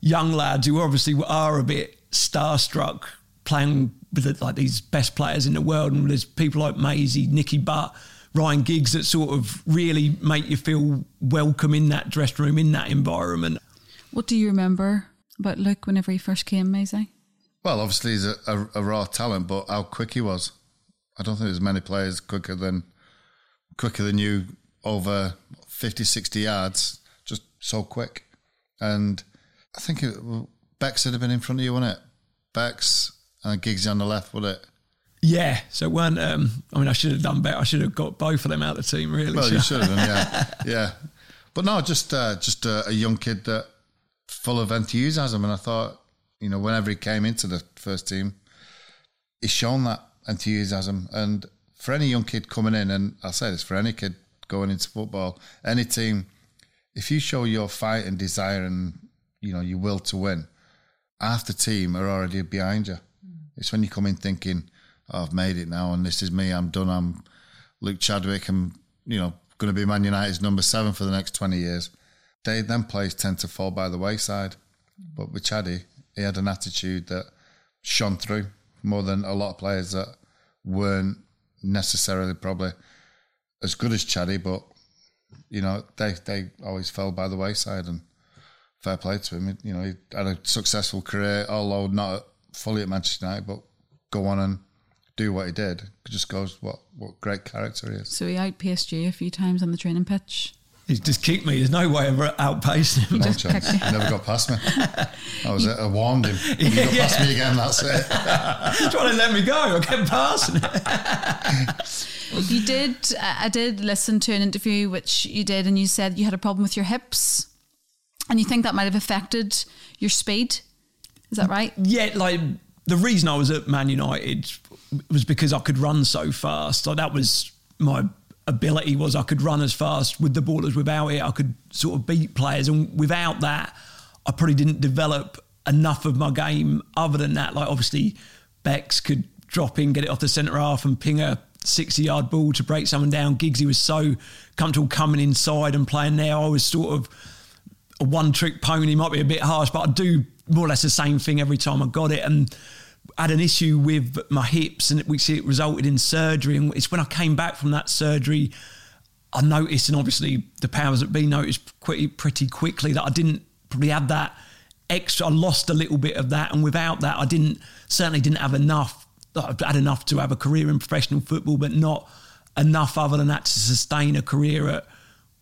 S5: young lads who obviously are a bit starstruck playing with the, like these best players in the world, and there's people like Maysie, Nicky Butt, Ryan Giggs that sort of really make you feel welcome in that dressing room, in that environment.
S1: What do you remember about Luke whenever he first came, Maysie?
S2: Well, obviously he's a, a, a raw talent, but how quick he was. I don't think there's many players quicker than quicker than you over 50, 60 yards, just so quick. And I think it, Bex would have been in front of you, wouldn't it? Bex and Giggsy on the left, would it?
S5: Yeah, so it weren't. Um, I mean, I should have done better. I should have got both of them out of the team. Really,
S2: Well, you should have yeah, <laughs> yeah. But no, just uh, just a, a young kid that full of enthusiasm, and I thought, you know, whenever he came into the first team, he's shown that enthusiasm. And for any young kid coming in, and I'll say this for any kid going into football, any team, if you show your fight and desire and you know your will to win, half the team are already behind you. Mm. It's when you come in thinking, oh, "I've made it now, and this is me. I'm done. I'm Luke Chadwick. I'm you know going to be Man United's number seven for the next twenty years." They then players tend to fall by the wayside. But with Chaddy, he had an attitude that shone through more than a lot of players that weren't necessarily probably as good as Chaddy, but you know they they always fell by the wayside and fair play to him. You know he had a successful career, although not fully at Manchester United, but go on and do what he did. It just goes what what great character he is.
S1: So he outpaced you a few times on the training pitch.
S5: He's just kicked me. There's no way of outpacing him.
S2: No chance. He never got past me. I was it. I warned him. You got past <laughs> me again. That's it.
S5: trying to let me go. I kept passing it. <laughs>
S1: You did. Uh, I did listen to an interview which you did, and you said you had a problem with your hips, and you think that might have affected your speed. Is that right?
S5: Yeah, like the reason I was at Man United was because I could run so fast. Like that was my ability was I could run as fast with the ball as without it. I could sort of beat players, and without that, I probably didn't develop enough of my game. Other than that, like obviously Bex could drop in, get it off the centre half, and ping a sixty-yard ball to break someone down. Giggsy was so comfortable coming inside and playing there. I was sort of a one trick pony might be a bit harsh, but I do more or less the same thing every time I got it. And had an issue with my hips, and which it resulted in surgery. And it's when I came back from that surgery, I noticed, and obviously the powers that be noticed pretty, pretty quickly that I didn't probably have that extra. I lost a little bit of that, and without that, I didn't certainly didn't have enough. I had enough to have a career in professional football, but not enough other than that to sustain a career at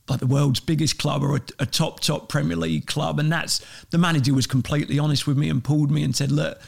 S5: like the world's biggest club or a, a top top Premier League club. And that's the manager was completely honest with me and pulled me and said, look.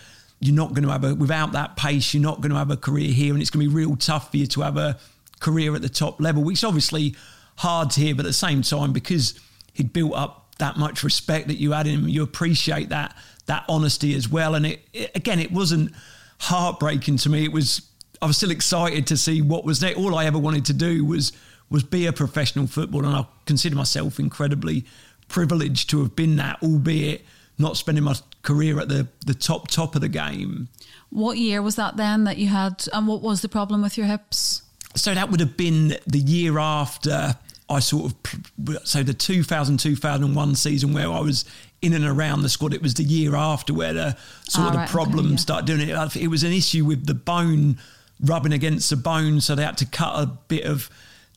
S5: You're not going to have a without that pace. You're not going to have a career here, and it's going to be real tough for you to have a career at the top level, which is obviously hard to hear, but at the same time, because he'd built up that much respect that you had in him, you appreciate that that honesty as well. And it, it again, it wasn't heartbreaking to me. It was I was still excited to see what was there. All I ever wanted to do was was be a professional footballer, and I consider myself incredibly privileged to have been that, albeit not spending my career at the the top top of the game.
S1: What year was that then that you had, and what was the problem with your hips?
S5: So that would have been the year after I sort of so the 2000 2001 season where I was in and around the squad. It was the year after where the sort
S1: Ah,
S5: of the
S1: right, okay,
S5: problem
S1: yeah.
S5: started doing it. It was an issue with the bone rubbing against the bone, so they had to cut a bit of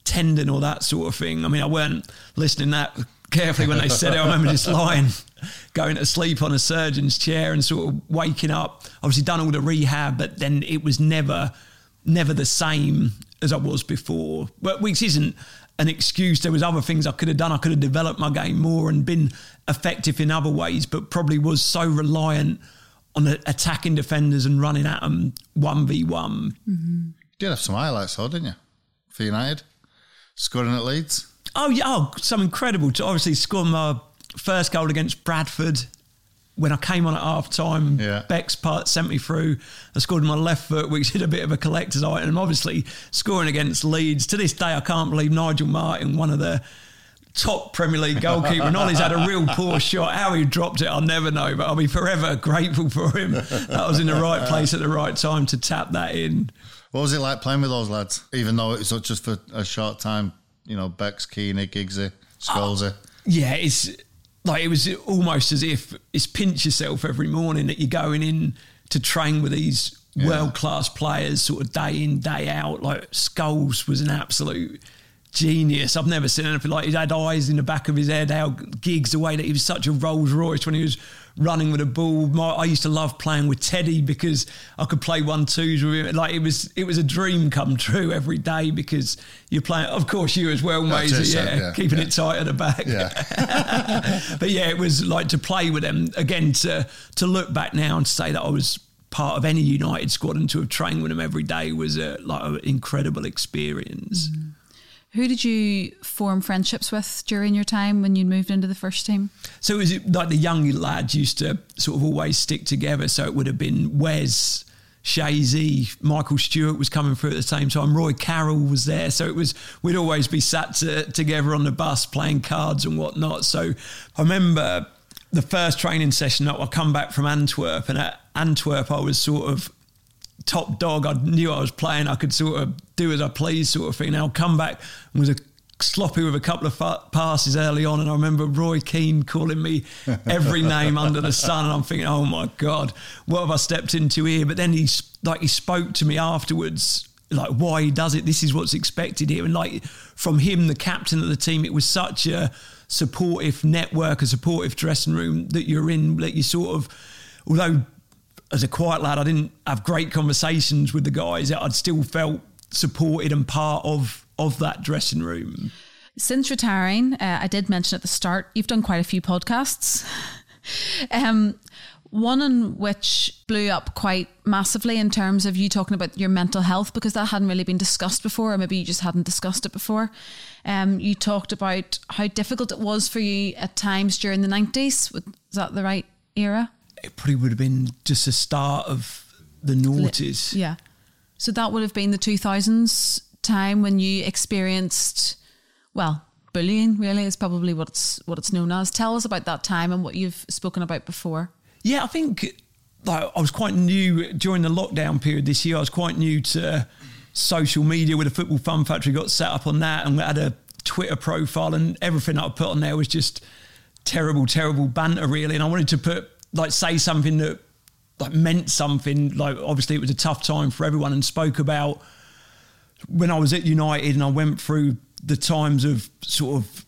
S5: tendon or that sort of thing. I mean, I weren't listening that carefully when they said it. I remember just lying, <laughs> going to sleep on a surgeon's chair and sort of waking up. Obviously, done all the rehab, but then it was never, never the same as I was before. But which isn't an excuse. There was other things I could have done. I could have developed my game more and been effective in other ways, but probably was so reliant on the attacking defenders and running at them one v one.
S2: You did have some highlights, though, didn't you? For United, scoring at Leeds.
S5: Oh yeah, oh, some incredible. To obviously score my first goal against Bradford when I came on at half time.
S2: Yeah.
S5: Beck's part sent me through. I scored with my left foot, which is a bit of a collector's item. Obviously, scoring against Leeds. To this day, I can't believe Nigel Martyn, one of the top Premier League goalkeeper, and Ollie's had a real poor shot. How he dropped it, I'll never know, but I'll be forever <laughs> grateful for him. That was in the right place at the right time to tap that in.
S2: What was it like playing with those lads? Even though it was just for a short time, you know, Bex, Keeney, Giggsy, Scholesy.
S5: Ah, yeah, it's like it was almost as if it's pinch yourself every morning that you're going in to train with these
S2: Yeah.
S5: world class players, sort of day in day out. Like Scholes was an absolute genius. I've never seen anything like. He had eyes in the back of his head. How Giggs the way that he was such a Rolls Royce when he was running with a ball. My, I used to love playing with Teddy because I could play one twos with him. Like it was, it was a dream come <laughs> true every day because you're playing. Of course, you as well,
S2: That's
S5: mate. Yeah,
S2: so, yeah,
S5: keeping
S2: yeah.
S5: it tight at the back
S2: Yeah. <laughs>
S5: but yeah, it was like to play with them again. To to look back now and say that I was part of any United squad and to have trained with them every day was a like an incredible experience. Mm.
S1: Who did you form friendships with during your time when you moved into the first team?
S5: So it was like the young lads used to sort of always stick together. So it would have been Wes. Shazy, Michael Stewart was coming through at the same time. Roy Carroll was there, so it was we'd always be sat to, together on the bus playing cards and whatnot. So I remember the first training session I come back from Antwerp, and at Antwerp I was sort of top dog. I knew I was playing. I could sort of do as I pleased, sort of thing. I'll come back and was a sloppy with a couple of fa- passes early on. And I remember Roy Keane calling me every <laughs> name under the sun. And I'm thinking, oh my God, what have I stepped into here? But then he's like, he spoke to me afterwards. Like why he does it, this is what's expected here, and like from him, the captain of the team, it was such a supportive network, a supportive dressing room that you're in. That you sort of, although as a quiet lad, I didn't have great conversations with the guys. I'd still felt supported and part of of that dressing room.
S1: Since retiring, uh, I did mention at the start, you've done quite a few podcasts. <laughs> um, one in which blew up quite massively in terms of you talking about your mental health because that hadn't really been discussed before, or maybe you just hadn't discussed it before. Um, you talked about how difficult it was for you at times during the 90s. Is that the right era?
S5: It probably would have been just the start of the noughties.
S1: Yeah. So that would have been the 2000s time when you experienced, well, bullying really is probably what it's what it's known as. Tell us about that time and what you've spoken about before.
S5: Yeah, I think like I was quite new during the lockdown period this year. I was quite new to social media with the Football Fun Factory. Got set up on that and we had a Twitter profile, and everything I put on there was just terrible, terrible banter, really. And I wanted to put like say something that like meant something. Like obviously it was a tough time for everyone, and spoke about when I was at United and I went through the times of sort of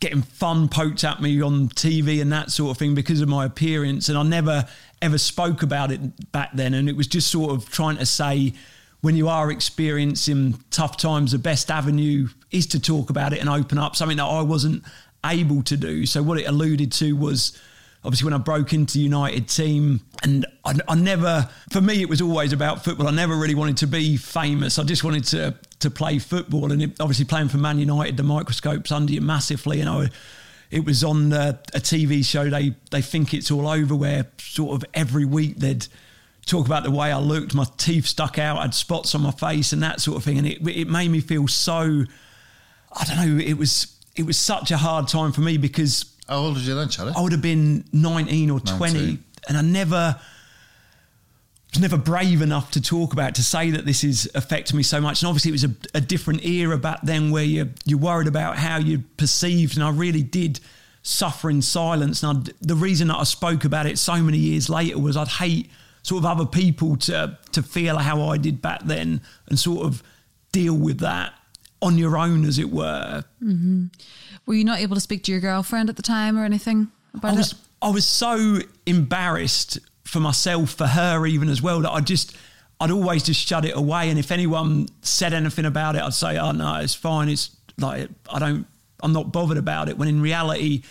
S5: getting fun poked at me on TV and that sort of thing because of my appearance. And I never ever spoke about it back then. And it was just sort of trying to say, when you are experiencing tough times, the best avenue is to talk about it and open up, something that I wasn't able to do. So what it alluded to was obviously when I broke into United team, and I, I never, for me, it was always about football. I never really wanted to be famous. I just wanted to to play football, and it, obviously playing for Man United, the microscope's under you massively, and I. It was on uh, a TV show. They they think it's all over. Where sort of every week they'd talk about the way I looked. My teeth stuck out. I had spots on my face and that sort of thing. And it it made me feel so. I don't know. It was it was such a hard time for me because
S2: How old was you then, Charlie?
S5: I would have been 19 or 20, and I never was never brave enough to talk about to say that this is affecting me so much. And obviously, it was a, a different era back then where you you're worried about how you're perceived, and I really did suffer in silence. And I'd, the reason that I spoke about it so many years later was I'd hate sort of other people to to feel how I did back then, and sort of deal with that on your own, as it were. Mm-hmm.
S1: Were you not able to speak to your girlfriend at the time or anything about
S5: I was
S1: it?
S5: I was so embarrassed for myself, for her even as well, that I just I'd always just shut it away. And if anyone said anything about it, I'd say, "Oh no, it's fine. It's like I don't, I'm not bothered about it." When in reality,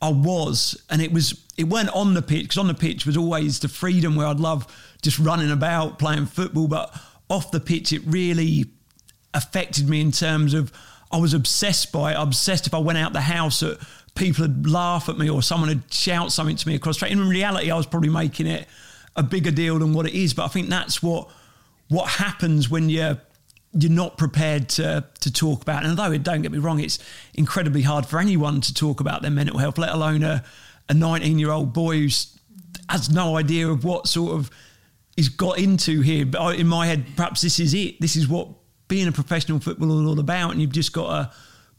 S5: I was, and it was it weren't on the pitch because on the pitch was always the freedom where I'd love just running about playing football, but off the pitch it really affected me in terms of I was obsessed by it. Obsessed if I went out the house that people would laugh at me or someone would shout something to me across the street. In reality, I was probably making it a bigger deal than what it is. But I think that's what what happens when you're you're not prepared to to talk about. And although it don't get me wrong, it's incredibly hard for anyone to talk about their mental health, let alone a a 19 year old boy who's has no idea of what sort of he's got into here. But in my head, perhaps this is it. This is what being a professional footballer is all about, and you've just got to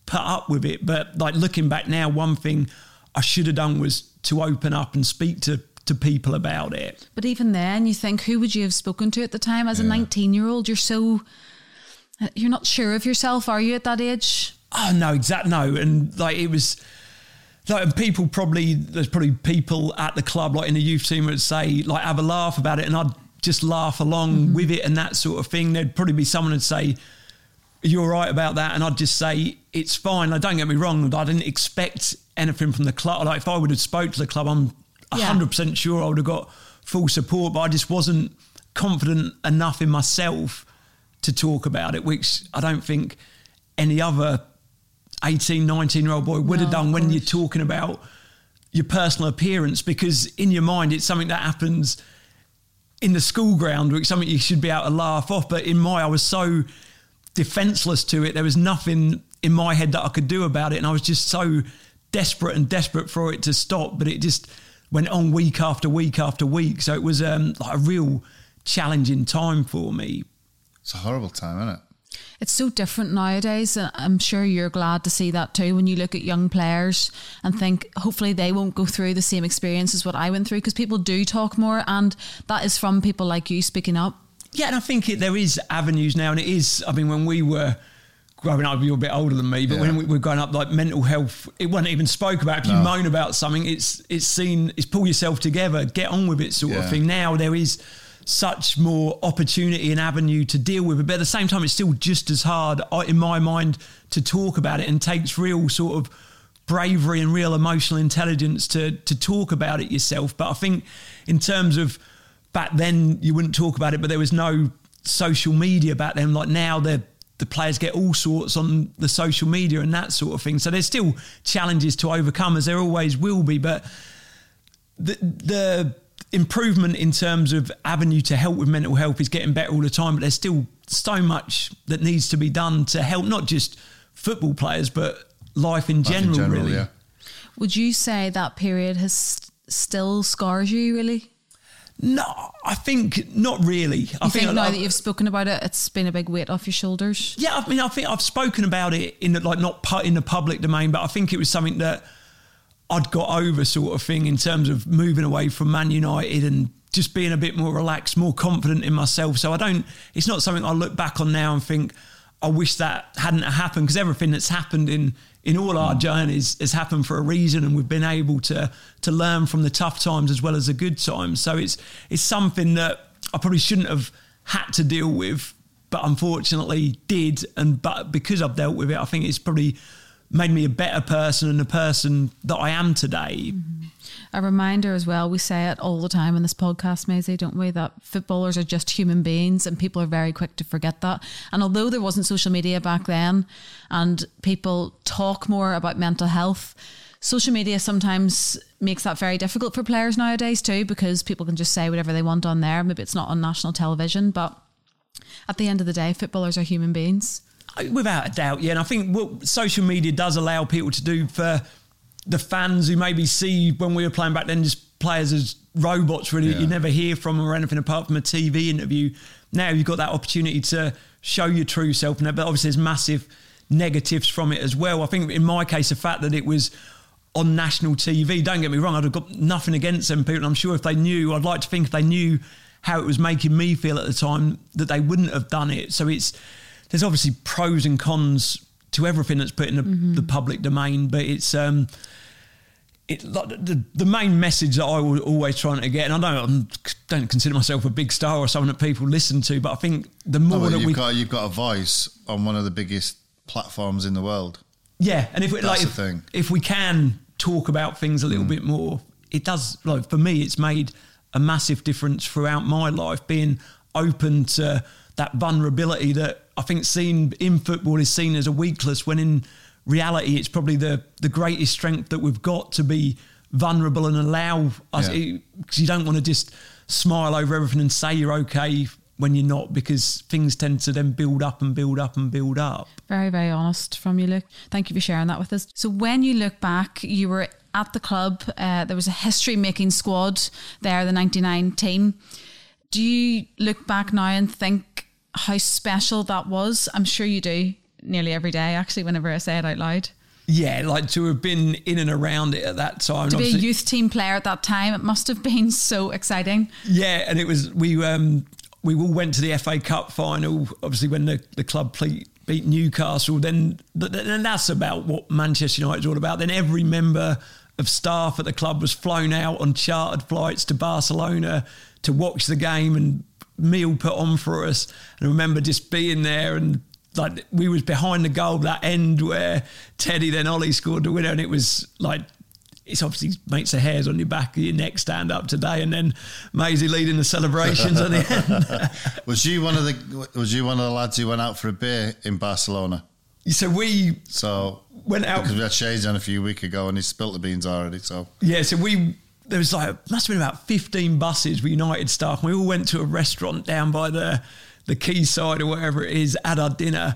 S5: put up with it. But like looking back now, one thing I should have done was to open up and speak to to people about it.
S1: But even then, you think, who would you have spoken to at the time? As a 19 year old, you're so, uh, you're not sure of yourself, are you, at that age?
S5: Oh no, exact no, and like it was. Like and people probably there's probably people at the club like in the youth team would say like have a laugh about it and I'd just laugh along mm-hmm. with it and that sort of thing. There'd probably be someone who'd say, You're right about that? And I'd just say, It's fine. Like, don't get me wrong, I didn't expect anything from the club. Like if I would have spoke to the club, I'm
S1: Yeah.
S5: hundred percent sure I would have got full support, but I just wasn't confident enough in myself to talk about it, which I don't think any other 18, 19 year old boy would have done when you're talking about your personal appearance because in your mind it's something that happens in the school ground, which something you should be able to laugh off. But in my, I was so defenseless to it. There was nothing in my head that I could do about it. And I was just so desperate and desperate for it to stop. But it just went on week after week after week. So it was um, like a real challenging time for me.
S2: It's a horrible time, isn't it?
S1: It's so different nowadays. and I'm sure you're glad to see that too when you look at young players and think hopefully they won't go through the same experience as what I went through because people do talk more and that is from people like you speaking up.
S5: Yeah, and I think it, there is avenues now, and it is. I mean, when we were growing up, you're a bit older than me, but
S2: Yeah.
S5: when we were growing up, like mental health, it wasn't even spoke about. If you moan about something, it's it's seen, it's pull yourself together, get on with it, sort of thing. Now there is such more opportunity and avenue to deal with it, but at the same time, it's still just as hard, uh, in my mind, to talk about it, and takes real sort of bravery and real emotional intelligence to to talk about it yourself. But I think in terms of back then you wouldn't talk about it, but there was no social media back then. Like now the the players get all sorts on the social media and that sort of thing. So there's still challenges to overcome as there always will be. But the the improvement in terms of avenue to help with mental health is getting better all the time, but there's still so much that needs to be done to help not just football players but life in
S2: Life
S5: general,
S2: in general,
S5: really.
S2: yeah.
S1: Would you say that period has st- still scars you really?
S5: No, I think not really. I
S1: You think now
S5: I-
S1: that you've spoken about it, it's been a big weight off your shoulders?
S5: Yeah, I mean, I think I've spoken about it in the, like not pu- in the public domain, but I think it was something that I'd got over, sort of thing, in terms of moving away from Man United and just being a bit more relaxed, more confident in myself. So I don't. It's not something I look back on now and think I wish that hadn't happened because everything that's happened in in all our journeys has happened for a reason, and we've been able to to learn from the tough times as well as the good times. So it's it's something that I probably shouldn't have had to deal with but unfortunately did. And but because I've dealt with it, I think it's probably made me a better person and the person that I am today.
S1: A reminder as well, we say it all the time in this podcast, Maysie, don't we? That footballers are just human beings and people are very quick to forget that. And although there wasn't social media back then and people talk more about mental health, social media sometimes makes that very difficult for players nowadays too, because people can just say whatever they want on there. Maybe it's not on national television, but at the end of the day, footballers are human beings.
S5: Without a doubt, yeah. And I think what social media does allow people to do for the fans who maybe see when we were playing back then just players as robots really
S2: Yeah.
S5: you never hear from or anything apart from a TV interview. Now you've got that opportunity to show your true self, and but obviously there's massive negatives from it as well. I think in my case, the fact that it was on national TV, don't get me wrong, I'd have got nothing against them people. and I'm sure if they knew, I'd like to think if they knew how it was making me feel at the time, that they wouldn't have done it. So it's there's obviously pros and cons to everything that's put in the, the public domain, but it's um, it like the, the main message that I was always trying to get, and I don't I don't consider myself a big star or someone that people listen to, but I think the more
S2: Oh, well,
S5: that
S2: you've
S5: we
S2: got you've got a voice on one of the biggest platforms in the world.
S5: Yeah, and if we, like if,
S2: thing.
S5: if we can talk about things a little bit more, it does. Like for me, it's made a massive difference throughout my life. Being open to that vulnerability that I think seen in football is seen as a weakness, when in reality, it's probably the the greatest strength that we've got to be vulnerable and allow us.
S2: Yeah.
S5: Because you don't want to just smile over everything and say you're okay when you're not, because things tend to then build up and build up and build up.
S1: Very, very honest from you, Luke. Thank you for sharing that with us. So, when you look back, you were at the club. Uh, there was a history-making squad there, the '99 team. Do you look back now and think how special that was? I'm sure you do nearly every day, actually, whenever I say it out loud.
S5: Yeah, like to have been in and around it at that time.
S1: To be a youth team player at that time, it must have been so exciting.
S5: Yeah, and it was we um we all went to the FA Cup final. Obviously, when the the club ple- beat Newcastle, then th- th- that's about what Manchester United's all about. Then every member of staff at the club was flown out on chartered flights to Barcelona to watch the game and meal put on for us. And I remember just being there and. Like we was behind the goal that end where Teddy then Ole scored the winner and it was like it's obviously makes the hairs on your back of your neck stand up today, and then Maysie leading the celebrations at the <laughs> end.
S2: Was you one of the was you one of the lads who went out for a beer in Barcelona?
S5: so we
S2: So
S5: went out.
S2: because we had Shades on a few weeks ago and he spilt the beans already. So
S5: Yeah, so we there was like must have been about fifteen buses with United staff. We all went to a restaurant down by the the quayside or wherever it is, had our dinner.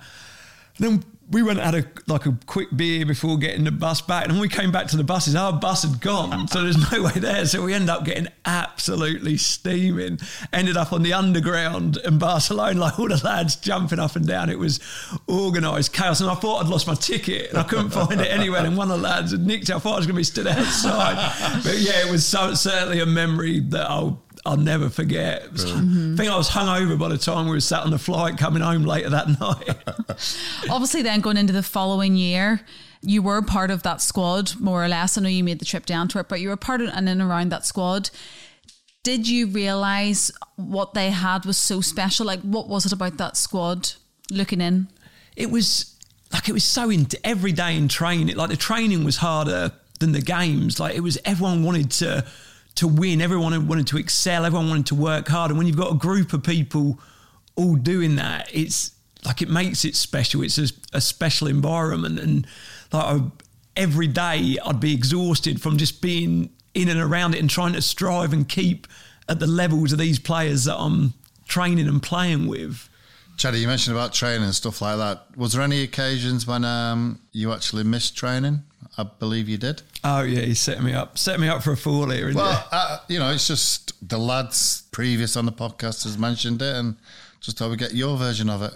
S5: Then we went and had a like a quick beer before getting the bus back. And when we came back to the buses, our bus had gone. <laughs> So there's no way there. So we ended up getting absolutely steaming. Ended up on the underground in Barcelona, like all the lads jumping up and down. It was organised chaos. And I thought I'd lost my ticket and I couldn't find it anywhere. And one of the lads had nicked it. I thought I was going to be stood <laughs> outside. but yeah, it was so, certainly a memory that I'll I'll never forget. It was- I think I was hungover by the time we were sat on the flight coming home later that <laughs> night. <laughs>
S1: Obviously, then going into the following year, you were part of that squad, more or less. I know you made the trip down to it, but you were part of and in around that squad. Did you realize what they had was so special? Like, what was it about that squad looking in?
S5: it was like it was so into every day in training. Like the training was harder than the games. Like it was everyone wanted to to win. Everyone wanted to excel. Everyone wanted to work hard. And when you've got a group of people all doing that, it's like it makes it special. It's a, a special environment. And like I, every day, I'd be exhausted from just being in and around it and trying to strive and keep at the levels of these players that I'm training and playing with.
S2: Chaddy, you mentioned about training and stuff like that. Was there any occasions when um, you actually missed training? I believe you did.
S5: Oh yeah, he's setting me up, setting me up for a fall here. isn't
S2: Well, uh, you know, it's just the lads previous on the podcast has mentioned it, and just thought we get your version of it.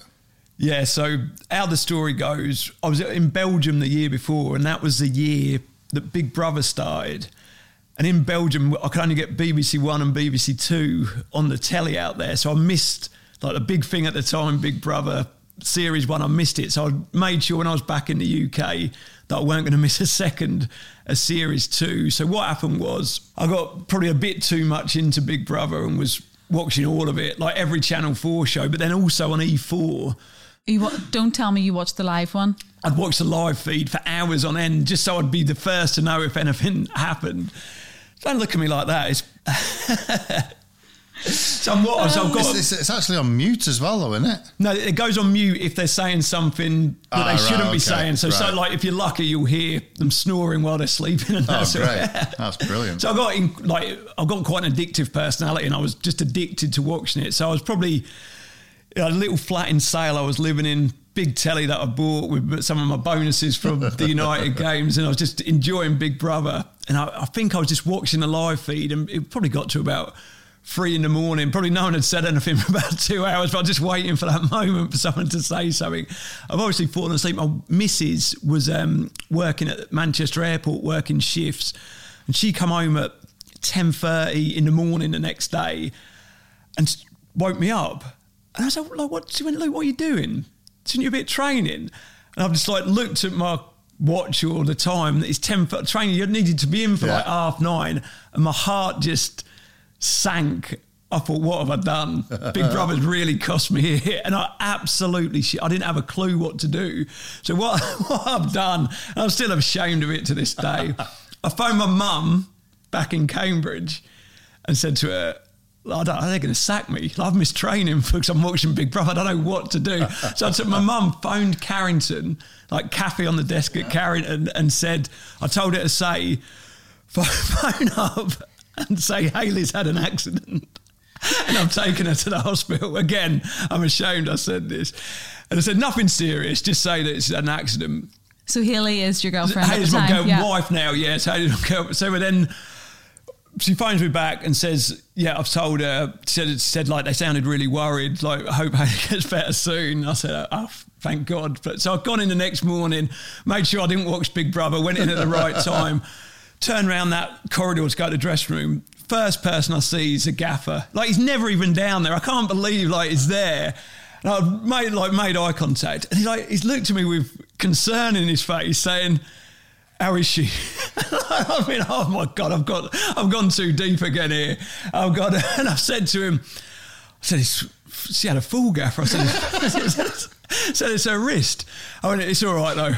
S5: Yeah, so how the story goes, I was in Belgium the year before, and that was the year that Big Brother started. And in Belgium, I could only get BBC One and BBC Two on the telly out there, so I missed like the big thing at the time, Big Brother series one. I missed it, so I made sure when I was back in the UK that I weren't going to miss a second a series two. So what happened was I got probably a bit too much into Big Brother and was watching all of it, like every Channel Four show, but then also on E4.
S1: You wa- don't tell me you watched the live one.
S5: I'd watch the live feed for hours on end just so I'd be the first to know if anything <laughs> happened. Don't look at me like that. <laughs> It's so I'm what? So I've got
S2: It's, it's, actually on mute as well, though, isn't it?
S5: no. It goes on mute if they're saying something that
S2: Ah,
S5: they shouldn't
S2: okay,
S5: be saying. So, so like if you're lucky, you'll hear them snoring while they're sleeping. And
S2: Oh,
S5: that's
S2: great. That's brilliant.
S5: So I got in, like I've got quite an addictive personality, and I was just addicted to watching it. So I was probably a little flat in Sale I was living in, big telly that I bought with some of my bonuses from <laughs> the United games, and I was just enjoying Big Brother. And I, I think I was just watching the live feed, and it probably got to about three in the morning. Probably no one had said anything for about <laughs> two hours, but I was just waiting for that <laughs> moment for someone to say something. I've obviously fallen asleep. My missus was um, working at Manchester Airport, working shifts, and she come home at ten thirty in the morning the next day, and woke me up. And I was like, "What?" She went, "Luke, what are you doing? Shouldn't you a bit training?" And I've just like looked at my watch all the time. That it's ten foot training. You needed to be in for
S2: Yeah.
S5: like half nine, and my heart just sank. I thought, what have I done? Big <laughs> Brother's really cost me here. And I absolutely shit. I didn't have a clue what to do. So what, <laughs> what I've done, and I'm still ashamed of it to this day. <laughs> I phoned my mum back in Cambridge and said to her, I don't, they're going to sack me. I've missed training because I'm watching Big Brother. I don't know what to do. So I took my mum, phoned Carrington, like Kathy on the desk at Carrington, and said, I told her to say, phone up and say Haley's had an accident. And I've taken her to the hospital. Again, I'm ashamed I said this. And I said, nothing serious, just say that it's an accident.
S1: So Haley is your girlfriend
S5: Haley's my girl,
S1: yeah.
S5: wife now, yes. Haley's my girl. So then she phones me back and says, "Yeah, I've told her." Said said like they sounded really worried. Like, I hope Haley <laughs> gets better soon. I said, "Oh, thank God." But so I've gone in the next morning, made sure I didn't watch Big Brother, went in at the right <laughs> time, turned around that corridor to go to the dressing room. First person I see is a gaffer. Like he's never even down there. I can't believe like he's there. And I made like made eye contact, and he's like he's looked at me with concern in his face, saying how is she? <laughs> I mean, oh my god, I've got, I've gone too deep again here. I've got, and I've said to him, I said, it's, she had a full gaffer. I said, <laughs> I said, it's her wrist. I went, it's all right though.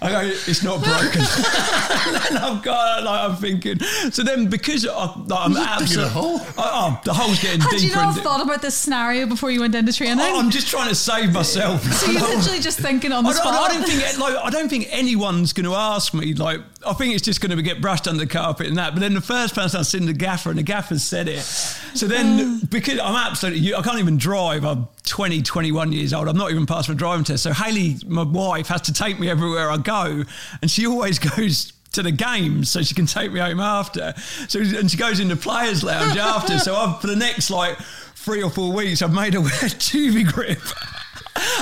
S5: I go, it's not broken. <laughs> and I've got, like, I'm thinking. So then, because I,
S2: digging
S5: absolutely,
S2: hole?
S5: oh, the hole's getting
S1: Had you
S5: deeper.
S1: not
S5: and
S1: thought about this scenario before you went into training?
S5: Oh, I'm just trying to save myself.
S1: so you're <laughs> literally just thinking on the
S5: I
S1: spot.
S5: I don't think like I don't think anyone's going to ask me. Like I think it's just going to get brushed under the carpet and that. But then the first person I've seen the gaffer and the gaffer said it. So then because I'm absolutely I can't even drive. I'm 20, 21 years old. I'm not even past my driving test. So Haley, my wife, has to take me everywhere I go, and she always <laughs> goes. To the games, so she can take me home after. So and she goes in the players' lounge after. So I've for the next like three or four weeks, I've made her wear a <laughs> Tubigrip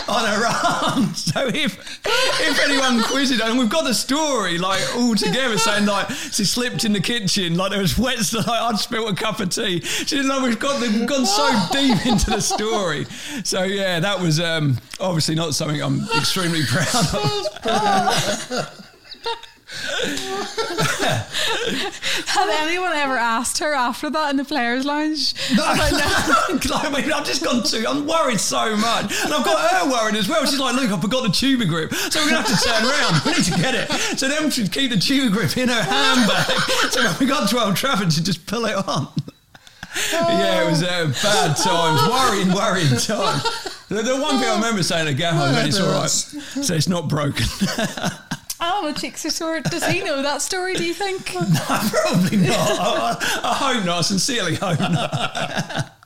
S5: on her arm. <laughs> So if if anyone quizzes, and we've got the story like all together saying like she slipped in the kitchen, like there was wet, so like I'd spilt a cup of tea. She didn't know we've got the, we've gone so <laughs> deep into the story. So yeah, that was um, obviously not something I'm extremely <laughs> proud of.
S1: Had anyone ever asked her after that in the players' lounge? <laughs>
S5: I mean, I've just gone too. I'm worried so much, and I've got her worried as well. She's like, "Look, I forgot the Tubigrip, so we're gonna have to turn around. <laughs> We need to get it." So then she'd keep the Tubigrip in her handbag. So when we got to Old Trafford, she'd just pull it on. Yeah, it was uh, bad times, worrying, worrying times. The, the one thing I remember saying to went, "It's all right." So it's not broken. <laughs>
S1: Oh, my cheeks are sore. Does he know that story, do you think? <laughs>
S5: no, Probably not. I, I, I hope not. I sincerely hope not. <laughs>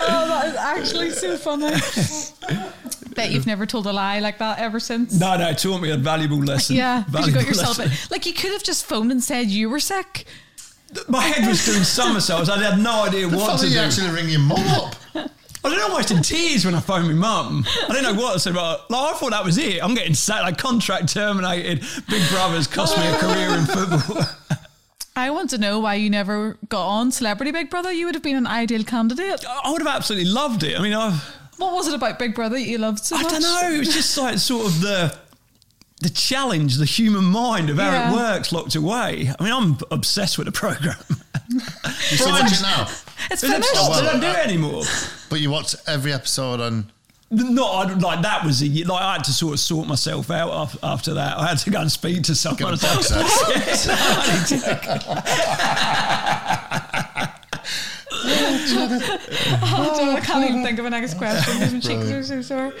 S1: Oh, that is actually so funny. <laughs> Bet you've never told a lie like that ever since.
S5: No, no, it taught me a valuable lesson.
S1: Yeah, because you got yourself
S5: lesson.
S1: like you could have just phoned and said you were sick.
S5: My head was doing somersaults. I had no idea
S2: The
S5: what to
S2: that you
S5: do.
S2: actually ring your mum up.
S5: I was almost in tears when I phoned my mum. I didn't know what I said, but like, I thought that was it. I'm getting sacked, like contract terminated. Big Brother's cost me a career in football. <laughs>
S1: I want to know why you never got on Celebrity Big Brother. You would have been an ideal candidate.
S5: I would have absolutely loved it. I mean, I've.
S1: What was it about Big Brother that you loved so much?
S5: I
S1: much?
S5: don't know. It was just like sort of the the challenge, the human mind of how
S1: Yeah.
S5: it works locked away. I mean, I'm obsessed with the program. <laughs>
S2: You still watch it now,
S1: It's
S5: They don't,
S1: finished.
S5: stop, they don't do it anymore.
S2: but you watch every episode on.
S5: No, I, like that was a like I had to sort of sort myself out after that. I had to go and speak to someone.
S2: Get a box <laughs> set.
S5: Yes, I
S1: Oh, I can't even think of a next question. My cheeks are so sore.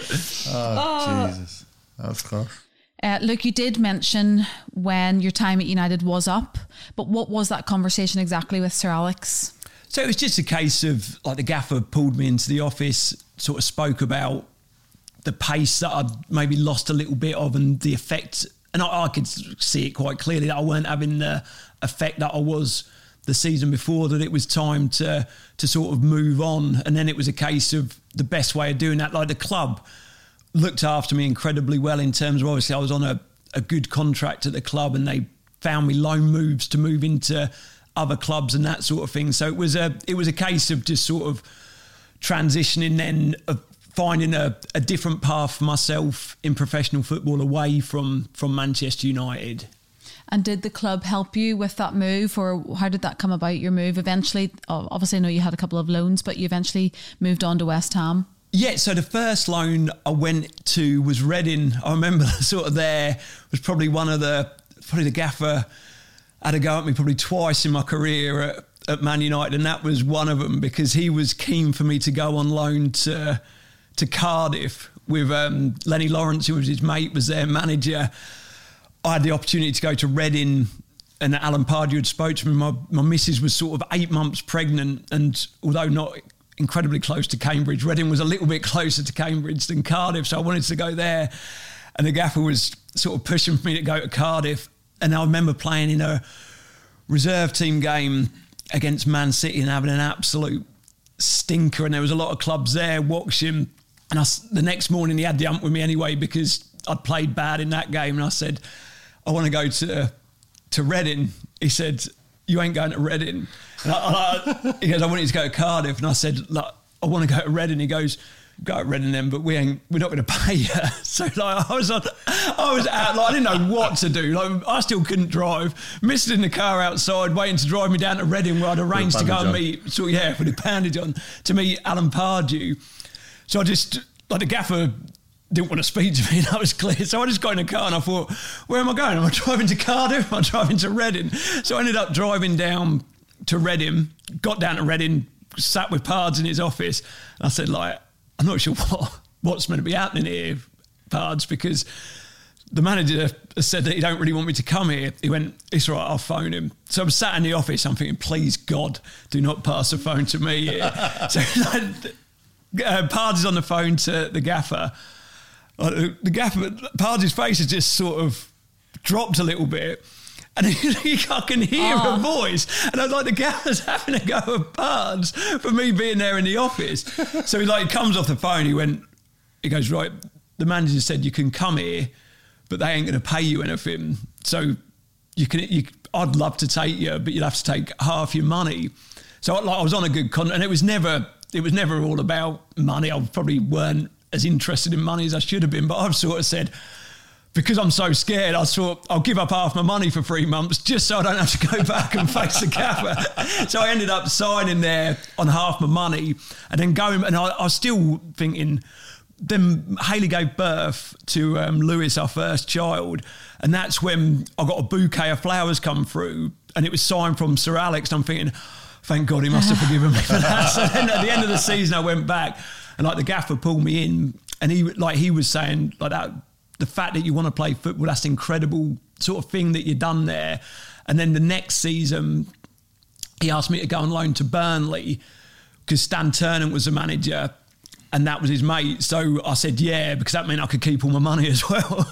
S2: Oh, Jesus. That's close.
S1: Uh, look, you did mention when your time at United was up, but what was that conversation exactly with Sir Alex?
S5: So it was just a case of like the gaffer pulled me into the office, sort of spoke about the pace that I'd maybe lost a little bit of, and the effect. And I, I could see it quite clearly that I weren't having the effect that I was the season before. That it was time to to sort of move on, and then it was a case of the best way of doing that. Like the club looked after me incredibly well in terms of obviously I was on a, a good contract at the club, and they found me loan moves to move into other clubs and that sort of thing. So it was a it was a case of just sort of transitioning then of finding a, a different path for myself in professional football away from from Manchester United.
S1: And did the club help you with that move, or how did that come about? Your move eventually, obviously, I know you had a couple of loans, but you eventually moved on to West Ham.
S5: Yeah, so the first loan I went to was Reading. I remember <laughs> sort of there was probably one of the probably the gaffer had a go at me probably twice in my career at, at Man United, and that was one of them because he was keen for me to go on loan to to Cardiff with um, Lennie Lawrence, who was his mate, was their manager. I had the opportunity to go to Reading, and Alan Pardew had spoke to me. My, my missus was sort of eight months pregnant, and although not incredibly close to Cambridge, Reading was a little bit closer to Cambridge than Cardiff, so I wanted to go there. And the gaffer was sort of pushing for me to go to Cardiff, and I remember playing in a reserve team game against Man City and having an absolute stinker, and there was a lot of clubs there watching. And I, the next morning, he had the ump with me anyway because I'd played bad in that game, and I said, "I want to go to to Reading." He said, "You ain't going to Reading." And I, I, he goes, "I want you to go to Cardiff," and I said, "I want to go to Reading." He goes go at Reading then, but we ain't, we're not going <laughs> to pay you. So like I was on, I was out, like I didn't know what to do. Like I still couldn't drive. Missed in the car outside, waiting to drive me down to Reading, where I'd arranged to go and meet. So yeah, with a bandage on to meet Alan Pardew. So I just like the gaffer didn't want to speak to me, <laughs> and that was clear. So I just got in a car and I thought, where am I going? Am I <laughs> driving to Cardiff? Am I driving to Reading? So I ended up driving down to Reading, got down to Reading, sat with Pards in his office. And I said, like, I'm not sure <laughs> what, what's going to be happening here, Pards, because the manager said that he don't really want me to come here. He went, it's right, I'll phone him. So I'm sat in the office, I'm thinking, please God, do not pass the phone to me here. <laughs> so uh, Pards is on the phone to the gaffer. Uh, the gaffer, Pards' face has just sort of dropped a little bit. And <laughs> I can hear oh. Ah. her voice. And I was like, the gaffer's <laughs> having a go at Pards for me being there in the office. <laughs> so he like comes off the phone. He went, he goes, right, the manager said you can come here, but they ain't going to pay you anything. So you can, you, I'd love to take you, but you'd have to take half your money. So like, I was on a good contract and it was never, it was never all about money. I probably weren't as interested in money as I should have been, but I've sort of said, because I'm so scared, I thought I'll give up half my money for three months just so I don't have to go <laughs> back and face the gaffer. <laughs> so I ended up signing there on half my money and then going, and I, I was still thinking, then Haley gave birth to um, Lewis, our first child, and that's when I got a bouquet of flowers come through, and it was signed from Sir Alex. And I'm thinking, thank God he must have forgiven me for that. so then at the end of the season, I went back, and like the gaffer pulled me in, and he like he was saying like that the fact that you want to play football, that's incredible sort of thing that you've done there. And then the next season, he asked me to go on loan to Burnley because Stan Ternent was the manager and that was his mate. So I said, yeah, because that meant I could keep all my money <laughs> as well.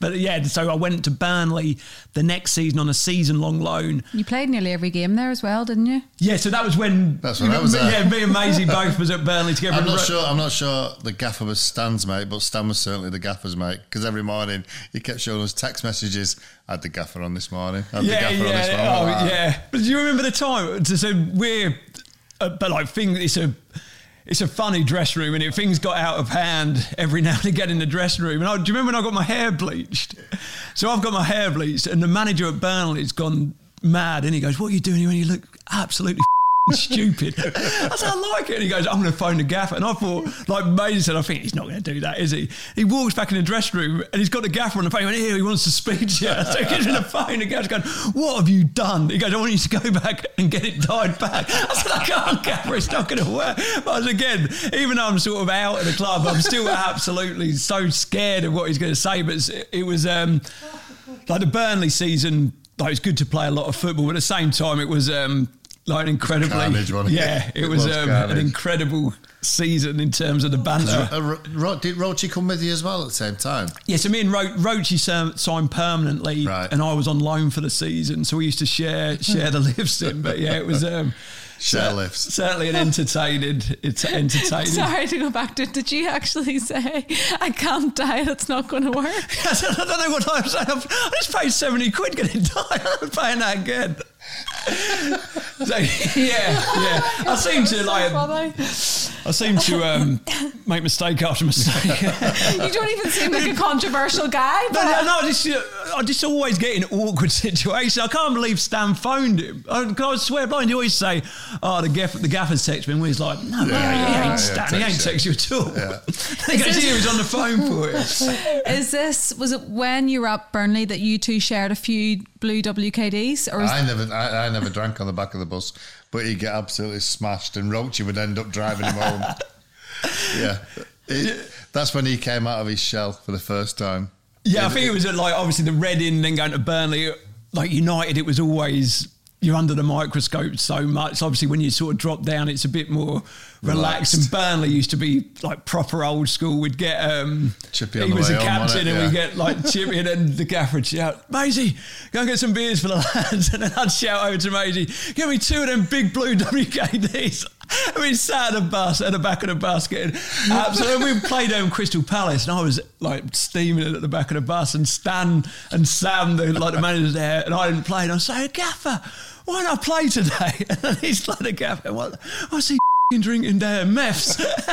S5: But yeah, so I went to Burnley the next season on a season long loan.
S1: You played nearly every game there as well, didn't you?
S5: Yeah, so that was when
S2: That's when I was there.
S5: Yeah, me and Maysie <laughs> both was at Burnley together.
S2: I'm not sure. I'm not sure the gaffer was Stan's mate, but Stan was certainly the gaffer's mate because every morning he kept showing us text messages. I had the gaffer on this morning. I had
S5: yeah,
S2: the gaffer
S5: yeah,
S2: on this morning.
S5: oh
S2: Like,
S5: yeah. But do you remember the time? So we're, uh, but like thing, it's a it's a funny dressing room, and it things got out of hand every now and again in the dressing room. And I, do you remember when I got my hair bleached? So I've got my hair bleached, and the manager at Burnley's gone mad, and he goes, "What are you doing here? You look absolutely." <laughs> stupid. I said, I like it. And he goes, I'm going to phone the gaffer. And I thought, like Maysie said, I think he's not going to do that, is he? He walks back in the dressing room and he's got the gaffer on the phone. He went, here, he wants to speak to you. <laughs> So he gets on the phone. The gaffer's going, what have you done? He goes, I want you to go <laughs> back and get it dyed back. I said, I can't, gaffer. It's not going to work. But I was, again, even though I'm sort of out of the club, I'm still absolutely so scared of what he's going to say. But it was um, like the Burnley season, like, it was good to play a lot of football. But at the same time, it was... Um, like incredibly.
S2: Carnage, wasn't it?
S5: yeah, it,
S2: It
S5: was,
S2: was
S5: um, an incredible season in terms of the banter.
S2: Uh, Ro- Ro- did Rochi come with you as well at the same time?
S5: Yeah, so me and Ro- Roachy ser- signed permanently,
S2: Right.
S5: and I was on loan for the season, so we used to share share the <laughs> lifts in. But yeah, it was um,
S2: Share lifts.
S5: certainly an entertaining. It's entertaining. <laughs>
S1: Sorry to go back to. Did you actually say I can't die? It's not going to work.
S5: I <laughs> don't I don't know what I was saying. I've- just paid seventy quid getting dyed. I'm paying that again. So yeah, yeah. I seem to like.
S1: Funny.
S5: I seem to um, make mistake after mistake. <laughs>
S1: You don't even seem like a controversial guy.
S5: No,
S1: But
S5: no, no, I just, uh, I just always get in awkward <laughs> situations. I can't believe Stan phoned him. I, 'cause I swear blind, he always say, oh, the, gaff, the gaffer's text me. And he's like, no, he ain't, he
S2: yeah,
S5: ain't Stan. he ain't
S2: text
S5: text you at all.
S2: Yeah. <laughs>
S5: he goes, he was on the phone for it.
S1: is this was it when you were at Burnley that you two shared a few blue WKDs, or is
S2: I never, I, I never drank on the back of the bus, but he'd get absolutely smashed, and Rochi would end up driving him home. <laughs> yeah, It- that's when he came out of his shell for the first time.
S5: Yeah, I think it was at like, obviously, the Reading, then going to Burnley. Like United, it was always, you're under the microscope so much. Obviously, when you sort of drop down, it's a bit more relaxed.
S2: Relaxed.
S5: And Burnley used to be like proper old school. We'd get um,
S2: Chippy on
S5: he was a captain, and we'd get like <laughs> Chippy, and then the gaffer would shout, "Maysie, go and get some beers for the lads." <laughs> And then I'd shout over to Maysie, "Give me two of them big blue WKDs." And we sat at the bus, at the back of the bus, getting absolutely. we played um, Crystal Palace, and I was like steaming it at the back of the bus, and Stan and Sam, the, like the managers there, and I didn't play. And I was saying, "Gaffer, why don't I play today?" <laughs> And he's like, "The gaffer, what? What's he drinking there? Meths." <laughs>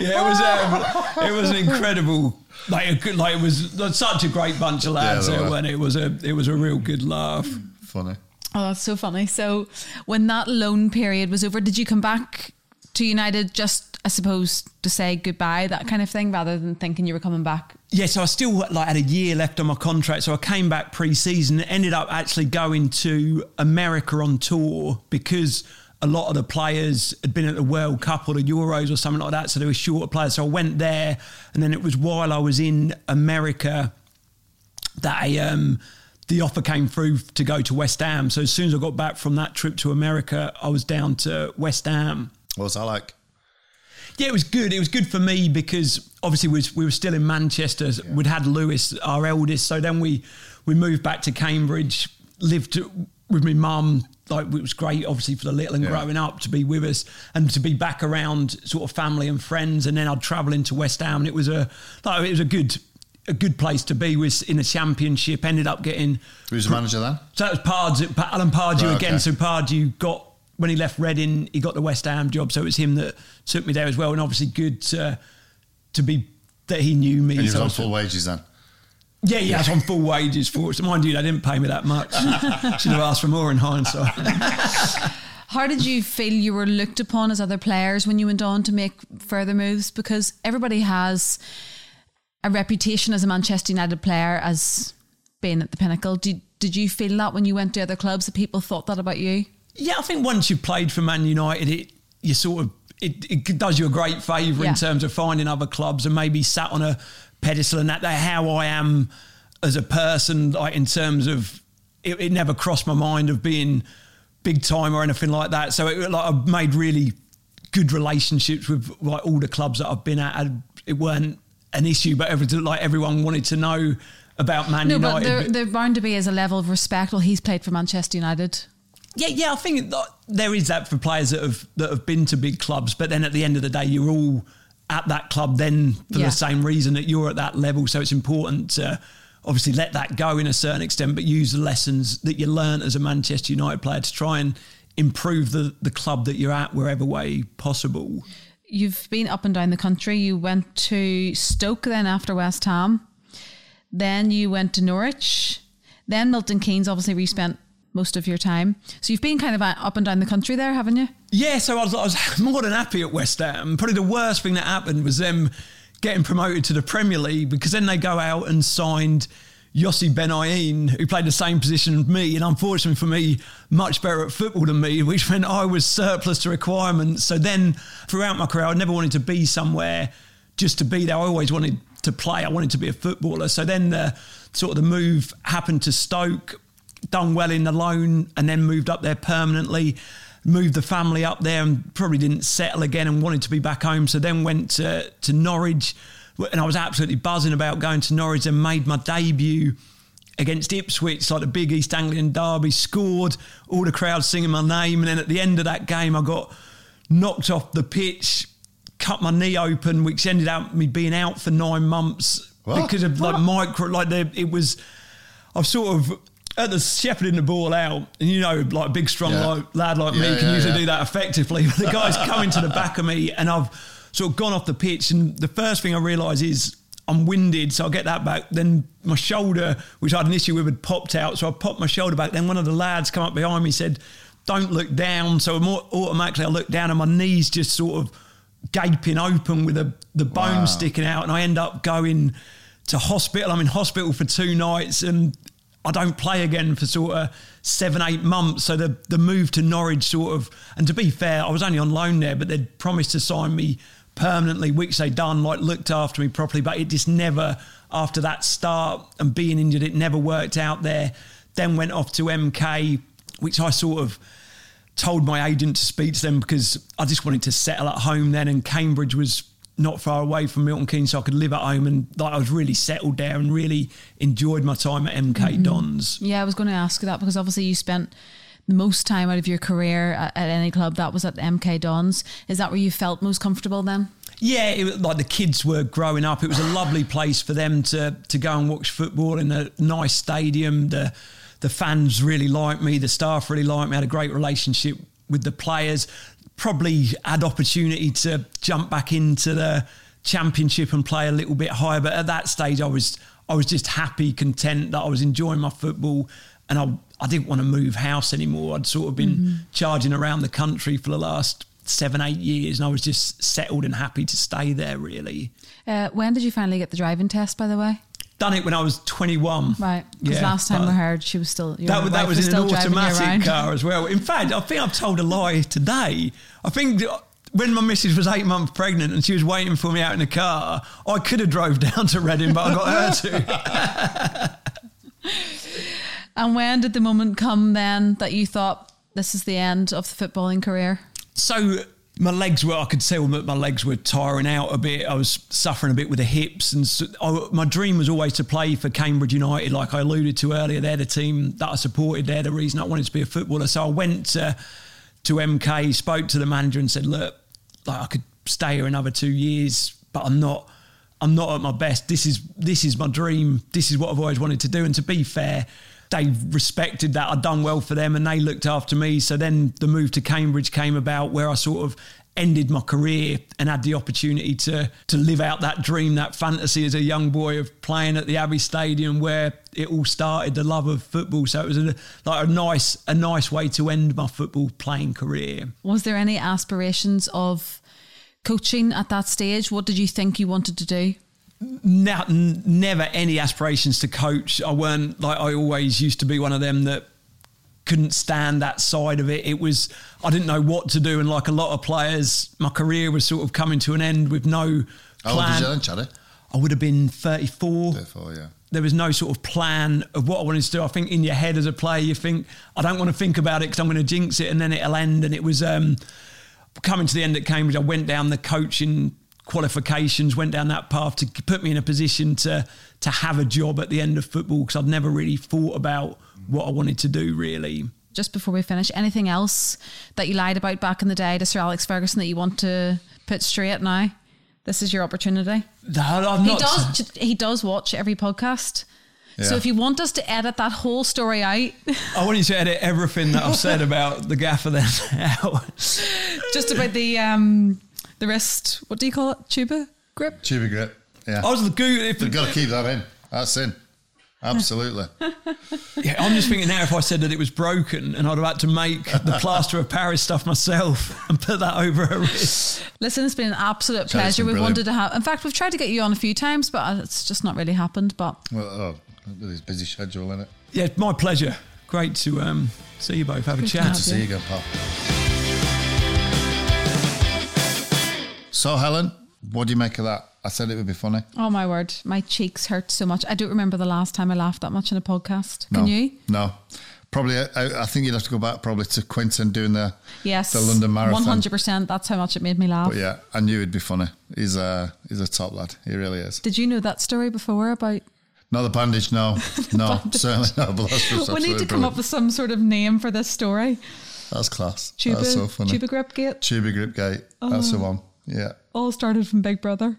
S5: yeah, it was. Um, it was an incredible. Like, a good, like it was such a great bunch of lads
S2: they
S5: there
S2: were.
S5: when it was a it was a real good laugh.
S2: Funny.
S1: Oh, that's so funny. So, when that loan period was over, did you come back to United just, I suppose, to say goodbye, that kind of thing, rather than thinking you were coming back?
S5: Yeah, so I still like had a year left on my contract, so I came back pre-season. Ended up actually going to America on tour because a lot of the players had been at the World Cup or the Euros or something like that, so they were shorter players. So I went there, and then it was while I was in America that I, um, the offer came through to go to West Ham. So as soon as I got back from that trip to America, I was down to West Ham.
S2: What was that like?
S5: Yeah, it was good. It was good for me because obviously we, was, we were still in Manchester. We'd had Lewis, our eldest, so then we we moved back to Cambridge, lived with my mum. Like it was great, obviously for the little and
S2: Yeah.
S5: growing up to be with us and to be back around sort of family and friends. And then I'd travel into West Ham, and it was a like it was a good a good place to be. Was in a championship. Ended up getting
S2: Who was the manager then?
S5: so that was Pardew, Alan Pardew
S2: Right,
S5: again.
S2: okay.
S5: So Pardew got when he left Reading, he got the West Ham job. So it was him that took me there as well, and obviously good to, to be that he knew me.
S2: And he was
S5: So I
S2: on
S5: was-
S2: full wages then.
S5: yeah, yeah, I was on full wages for it. So mind you, they didn't pay me that much. <laughs> Should have asked for more in hindsight.
S1: How did you feel you were looked upon as other players when you went on to make further moves? Because everybody has a reputation as a Manchester United player as being at the pinnacle. Did, did you feel that when you went to other clubs that people thought that about you?
S5: Yeah, I think once you've played for Man United, it you sort of it, it does you a great favour
S1: Yeah.
S5: in terms of finding other clubs and maybe sat on a pedestal and that. That how I am as a person, like in terms of it, it never crossed my mind of being big time or anything like that. So it, like I've made really good relationships with like all the clubs that I've been at. And it weren't an issue, but every, like everyone wanted to know about Man
S1: No,
S5: United.
S1: but there, there bound to be as a level of respect. Well, he's played for Manchester United.
S5: Yeah, yeah, I think there is that for players that have that have been to big clubs, but then at the end of the day, you're all at that club then for
S1: Yeah.
S5: the same reason that you're at that level. So it's important to obviously let that go in a certain extent, but use the lessons that you learn as a Manchester United player to try and improve the the club that you're at wherever way possible.
S1: You've been up and down the country. You went to Stoke then after West Ham. Then you went to Norwich. Then Milton Keynes, obviously, you spent most of your time. So you've been kind of uh, up and down the country there, haven't you?
S5: Yeah, so I was, I was <laughs> more than happy at West Ham. Probably the worst thing that happened was them getting promoted to the Premier League because then they go out and signed Yossi Benayoun, who played the same position as me, and unfortunately for me, much better at football than me, <laughs> which meant I was surplus to requirements. So then, throughout my career, I never wanted to be somewhere just to be there. I always wanted to play. I wanted to be a footballer. So then the sort of the move happened to Stoke done well in the loan and then moved up there permanently. Moved the family up there and probably didn't settle again and wanted to be back home. So then went to, to Norwich and I was absolutely buzzing about going to Norwich and made my debut against Ipswich, like the big East Anglian derby, scored, all the crowd singing my name. And then at the end of that game, I got knocked off the pitch, cut my knee open, which ended up me being out for nine months
S2: What?
S5: because of like micro, like the, it was, I've sort of, at the shepherding the ball out, and you know, like a big strong
S2: Yeah.
S5: like, lad like
S2: Yeah,
S5: me can
S2: yeah,
S5: usually do that effectively. But the guy's coming to the back of me, and I've sort of gone off the pitch. And the first thing I realise is I'm winded, so I get that back. Then my shoulder, which I had an issue with, had popped out, so I popped my shoulder back. Then one of the lads come up behind me, said, "Don't look down." So more automatically, I look down, and my knees just sort of gaping open with the the bone
S2: Wow.
S5: sticking out, and I end up going to hospital. I'm in hospital for two nights, and I don't play again for sort of seven, eight months. So the the move to Norwich sort of, and to be fair, I was only on loan there, but they'd promised to sign me permanently, which they done, like looked after me properly, but it just never, after that start and being injured, it never worked out there. Then went off to MK, which I sort of told my agent to speak to them because I just wanted to settle at home then, and Cambridge was not far away from Milton Keynes, so I could live at home, and like, I was really settled there and really enjoyed my time at MK mm-hmm. Dons.
S1: Yeah, I was going to ask you that because obviously you spent the most time out of your career at, at any club that was at MK Dons. Is that where you felt most comfortable then?
S5: Yeah, it was like the kids were growing up. It was a lovely <sighs> place for them to to go and watch football in a nice stadium. The the fans really liked me. The staff really liked me. I had a great relationship with the players. Probably had opportunity to jump back into the championship and play a little bit higher. But at that stage, I was I was just happy, content that I was enjoying my football, and I I didn't want to move house anymore. I'd sort of been charging around the country for the last seven eight years, and I was just settled and happy to stay there. Really
S1: Uh, when did you finally get the driving test, by the way?
S5: Done it when I was twenty one.
S1: Right, because
S5: Yeah,
S1: last time we heard she was still
S5: That, that was in an
S1: still driving you around.
S5: automatic car as well. In fact, I think I've told a lie today. I think when my missus was eight months pregnant and she was waiting for me out in the car, I could have drove <laughs> down to Reading, but I got her to. <laughs>
S1: And when did the moment come then that you thought this is the end of the footballing career?
S5: So my legs were, I could tell that my legs were tiring out a bit. I was suffering a bit with the hips. And so, I, my dream was always to play for Cambridge United, like I alluded to earlier. They're the team that I supported. They're the reason I wanted to be a footballer. So I went to, to MK, spoke to the manager and said, look, like I could stay here another two years, but I'm not. I'm not at my best. This is this is my dream. This is what I've always wanted to do. And to be fair, they respected that. I'd done well for them, and they looked after me. So then the move to Cambridge came about, where I sort of ended my career and had the opportunity to to live out that dream, that fantasy as a young boy of playing at the Abbey Stadium, where it all started, the love of football. So it was a, like a nice a nice way to end my football playing career.
S1: Was there any aspirations of coaching at that stage? What did you think you wanted to do?
S5: Now, n- never any aspirations to coach. I weren't like I always used to be one of them that couldn't stand that side of it. It was I didn't know what to do, and like a lot of players, my career was sort of coming to an end with no
S2: How old
S5: plan. I would have been thirty four.
S2: Therefore, yeah.
S5: There was no sort of plan of what I wanted to do. I think in your head as a player, you think I don't want to think about it because I'm going to jinx it, and then it'll end. And it was um, coming to the end at Cambridge. I went down the coaching qualifications, went down that path to put me in a position to to have a job at the end of football because I'd never really thought about what I wanted to do really.
S1: Just before we finish, anything else that you lied about back in the day to Sir Alex Ferguson that you want to put straight now? This is your opportunity.
S5: No, I'm
S1: He
S5: not-
S1: does. He does watch every podcast. So if you want us to edit that whole story out, <laughs>
S5: I want you to edit everything that I've said about the gaffer then out. <laughs>
S1: just about the um the wrist, what do you call it? Tuba grip.
S2: Tubigrip. Yeah.
S5: I was the goo. If
S2: You've got to keep that in. That's in. Absolutely. <laughs>
S5: Yeah, I'm just thinking now if I said that it was broken and I'd have had to make the plaster of Paris stuff myself <laughs> and put that over her wrist.
S1: Listen, it's been an absolute
S2: Sounds
S1: pleasure. We've
S2: brilliant.
S1: wanted to have. In fact, we've tried to get you on a few times, but it's just not really happened. But
S2: well, oh, with his busy schedule, innit?
S5: Yeah, it's my pleasure. Great to um, see you both. Have a
S1: Good to
S5: chat.
S1: have
S2: To see you again, pal. So, Helen, what do you make of that? I said it would be funny.
S1: oh my word, my cheeks hurt so much. I don't remember the last time I laughed that much in a podcast. Can
S2: no.
S1: you?
S2: No. Probably, I, I think you'd have to go back probably to Quinton doing the
S1: Yes,
S2: the London Marathon.
S1: One hundred percent. That's how much it made me laugh.
S2: But yeah, I knew it'd be funny. He's a he's a top lad. He really is.
S1: Did you know that story before about?
S2: Not the bandage, no, <laughs> no, certainly not. But that's
S1: we need to come
S2: brilliant.
S1: up with some sort of name for this story.
S2: That's class.
S1: Tuba,
S2: that's so funny.
S1: Tubigrip Gate.
S2: Tubigrip Gate. That's the oh. one. Yeah.
S1: All started from Big Brother.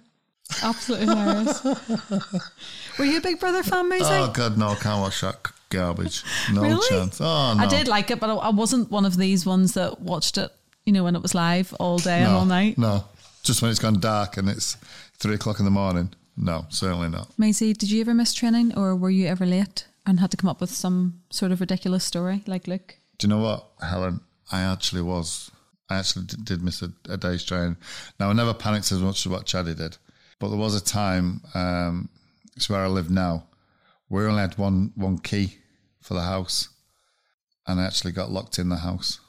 S1: Absolutely hilarious. <laughs> Were you a Big Brother fan, Maysie?
S2: Oh God, no! I can't watch that garbage. No
S1: Really?
S2: chance. Oh no.
S1: I did like it, but I- wasn't one of these ones that watched it, you know, when it was live all day and all night.
S2: No, just when it's gone dark and it's three o'clock in the morning. No, certainly not.
S1: Maysie, did you ever miss training or were you ever late and had to come up with some sort of ridiculous story like Luke?
S2: Do you know what, Helen? I actually was. I actually did, did miss a, a day's training. Now I never panicked as much as what Chaddy did, but there was a time. Um, it's where I live now. We only had one one key for the house, and I actually got locked in the house.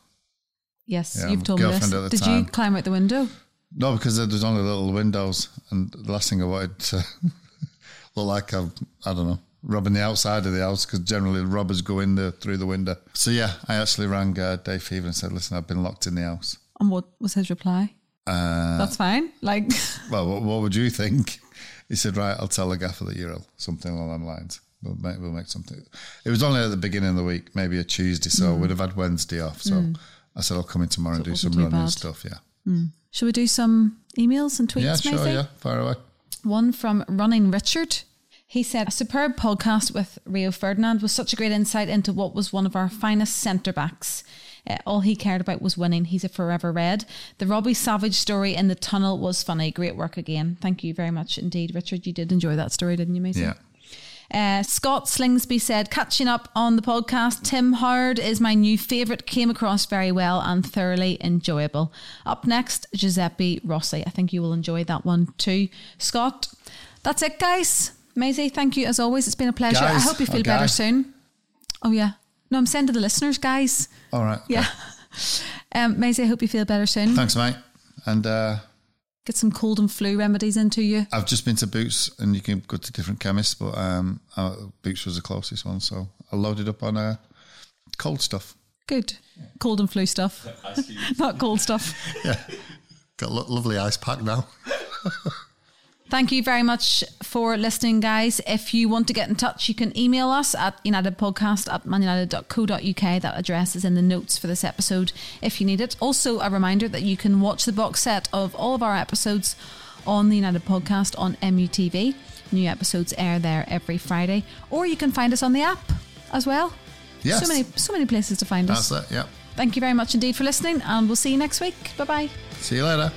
S1: Yes,
S2: Yeah,
S1: you've told me this.
S2: girlfriend at the
S1: Did you climb out the window?
S2: No, because there was only little windows, and the last thing I wanted to <laughs> look like I'm, I don't know, robbing the outside of the house because generally the robbers go in the through the window. So yeah, I actually rang uh, Dave Fevre and said, "Listen, I've been locked in the house."
S1: And what was his reply?
S2: Uh,
S1: That's fine. Like, <laughs>
S2: well, what, what would you think? He said, "Right, I'll tell the gaffer that you're ill, something along them lines. We'll make, we'll make something." It was only at the beginning of the week, maybe a Tuesday, so we'd have had Wednesday off. So I said, "I'll come in tomorrow and
S1: Mm. So it
S2: do some running
S1: bad.
S2: stuff." Yeah,
S1: shall we do some emails and tweets,
S2: yeah, sure,
S1: Maysie?
S2: yeah, fire away.
S1: One from Running Richard. He said, A superb podcast with Rio Ferdinand was such a great insight into what was one of our finest centre backs. Uh, all he cared about was winning. He's a forever red. The Robbie Savage story in the tunnel was funny. Great work again. Thank you very much indeed, Richard. You did enjoy that story, didn't you, Mason?
S2: Yeah.
S1: Uh, Scott Slingsby said, catching up on the podcast, Tim Howard is my new favourite. Came across very well and thoroughly enjoyable. Up next, Giuseppe Rossi. I think you will enjoy that one too. Scott, that's it, guys. Maysie, thank you as always. It's been a pleasure. I hope you feel better
S2: guy?
S1: soon. Oh, yeah. No, I'm saying to the listeners, guys.
S2: All right.
S1: Yeah. <laughs> Um, Maysie, I hope you feel better soon.
S2: Thanks, mate. And uh,
S1: Get some cold and flu remedies into you.
S2: I've just been to Boots, and you can go to different chemists, but um, uh, Boots was the closest one, so I loaded up on uh, cold stuff.
S1: Good. Cold and flu stuff. <laughs> Not cold stuff. <laughs> Yeah.
S2: Got a lo- lovely ice pack now.
S1: Thank you very much for listening, guys. If you want to get in touch, you can email us at unitedpodcast at manunited.co.uk. That address is in the notes for this episode if you need it. Also, a reminder that you can watch the box set of all of our episodes on the United Podcast on MUTV. New episodes air there every Friday. Or you can find us on the app as well.
S2: Yes.
S1: So many, so many places to find us.
S2: That's it. Yep.
S1: Thank you very much indeed for listening, and we'll see you next week. Bye bye.
S2: See you later.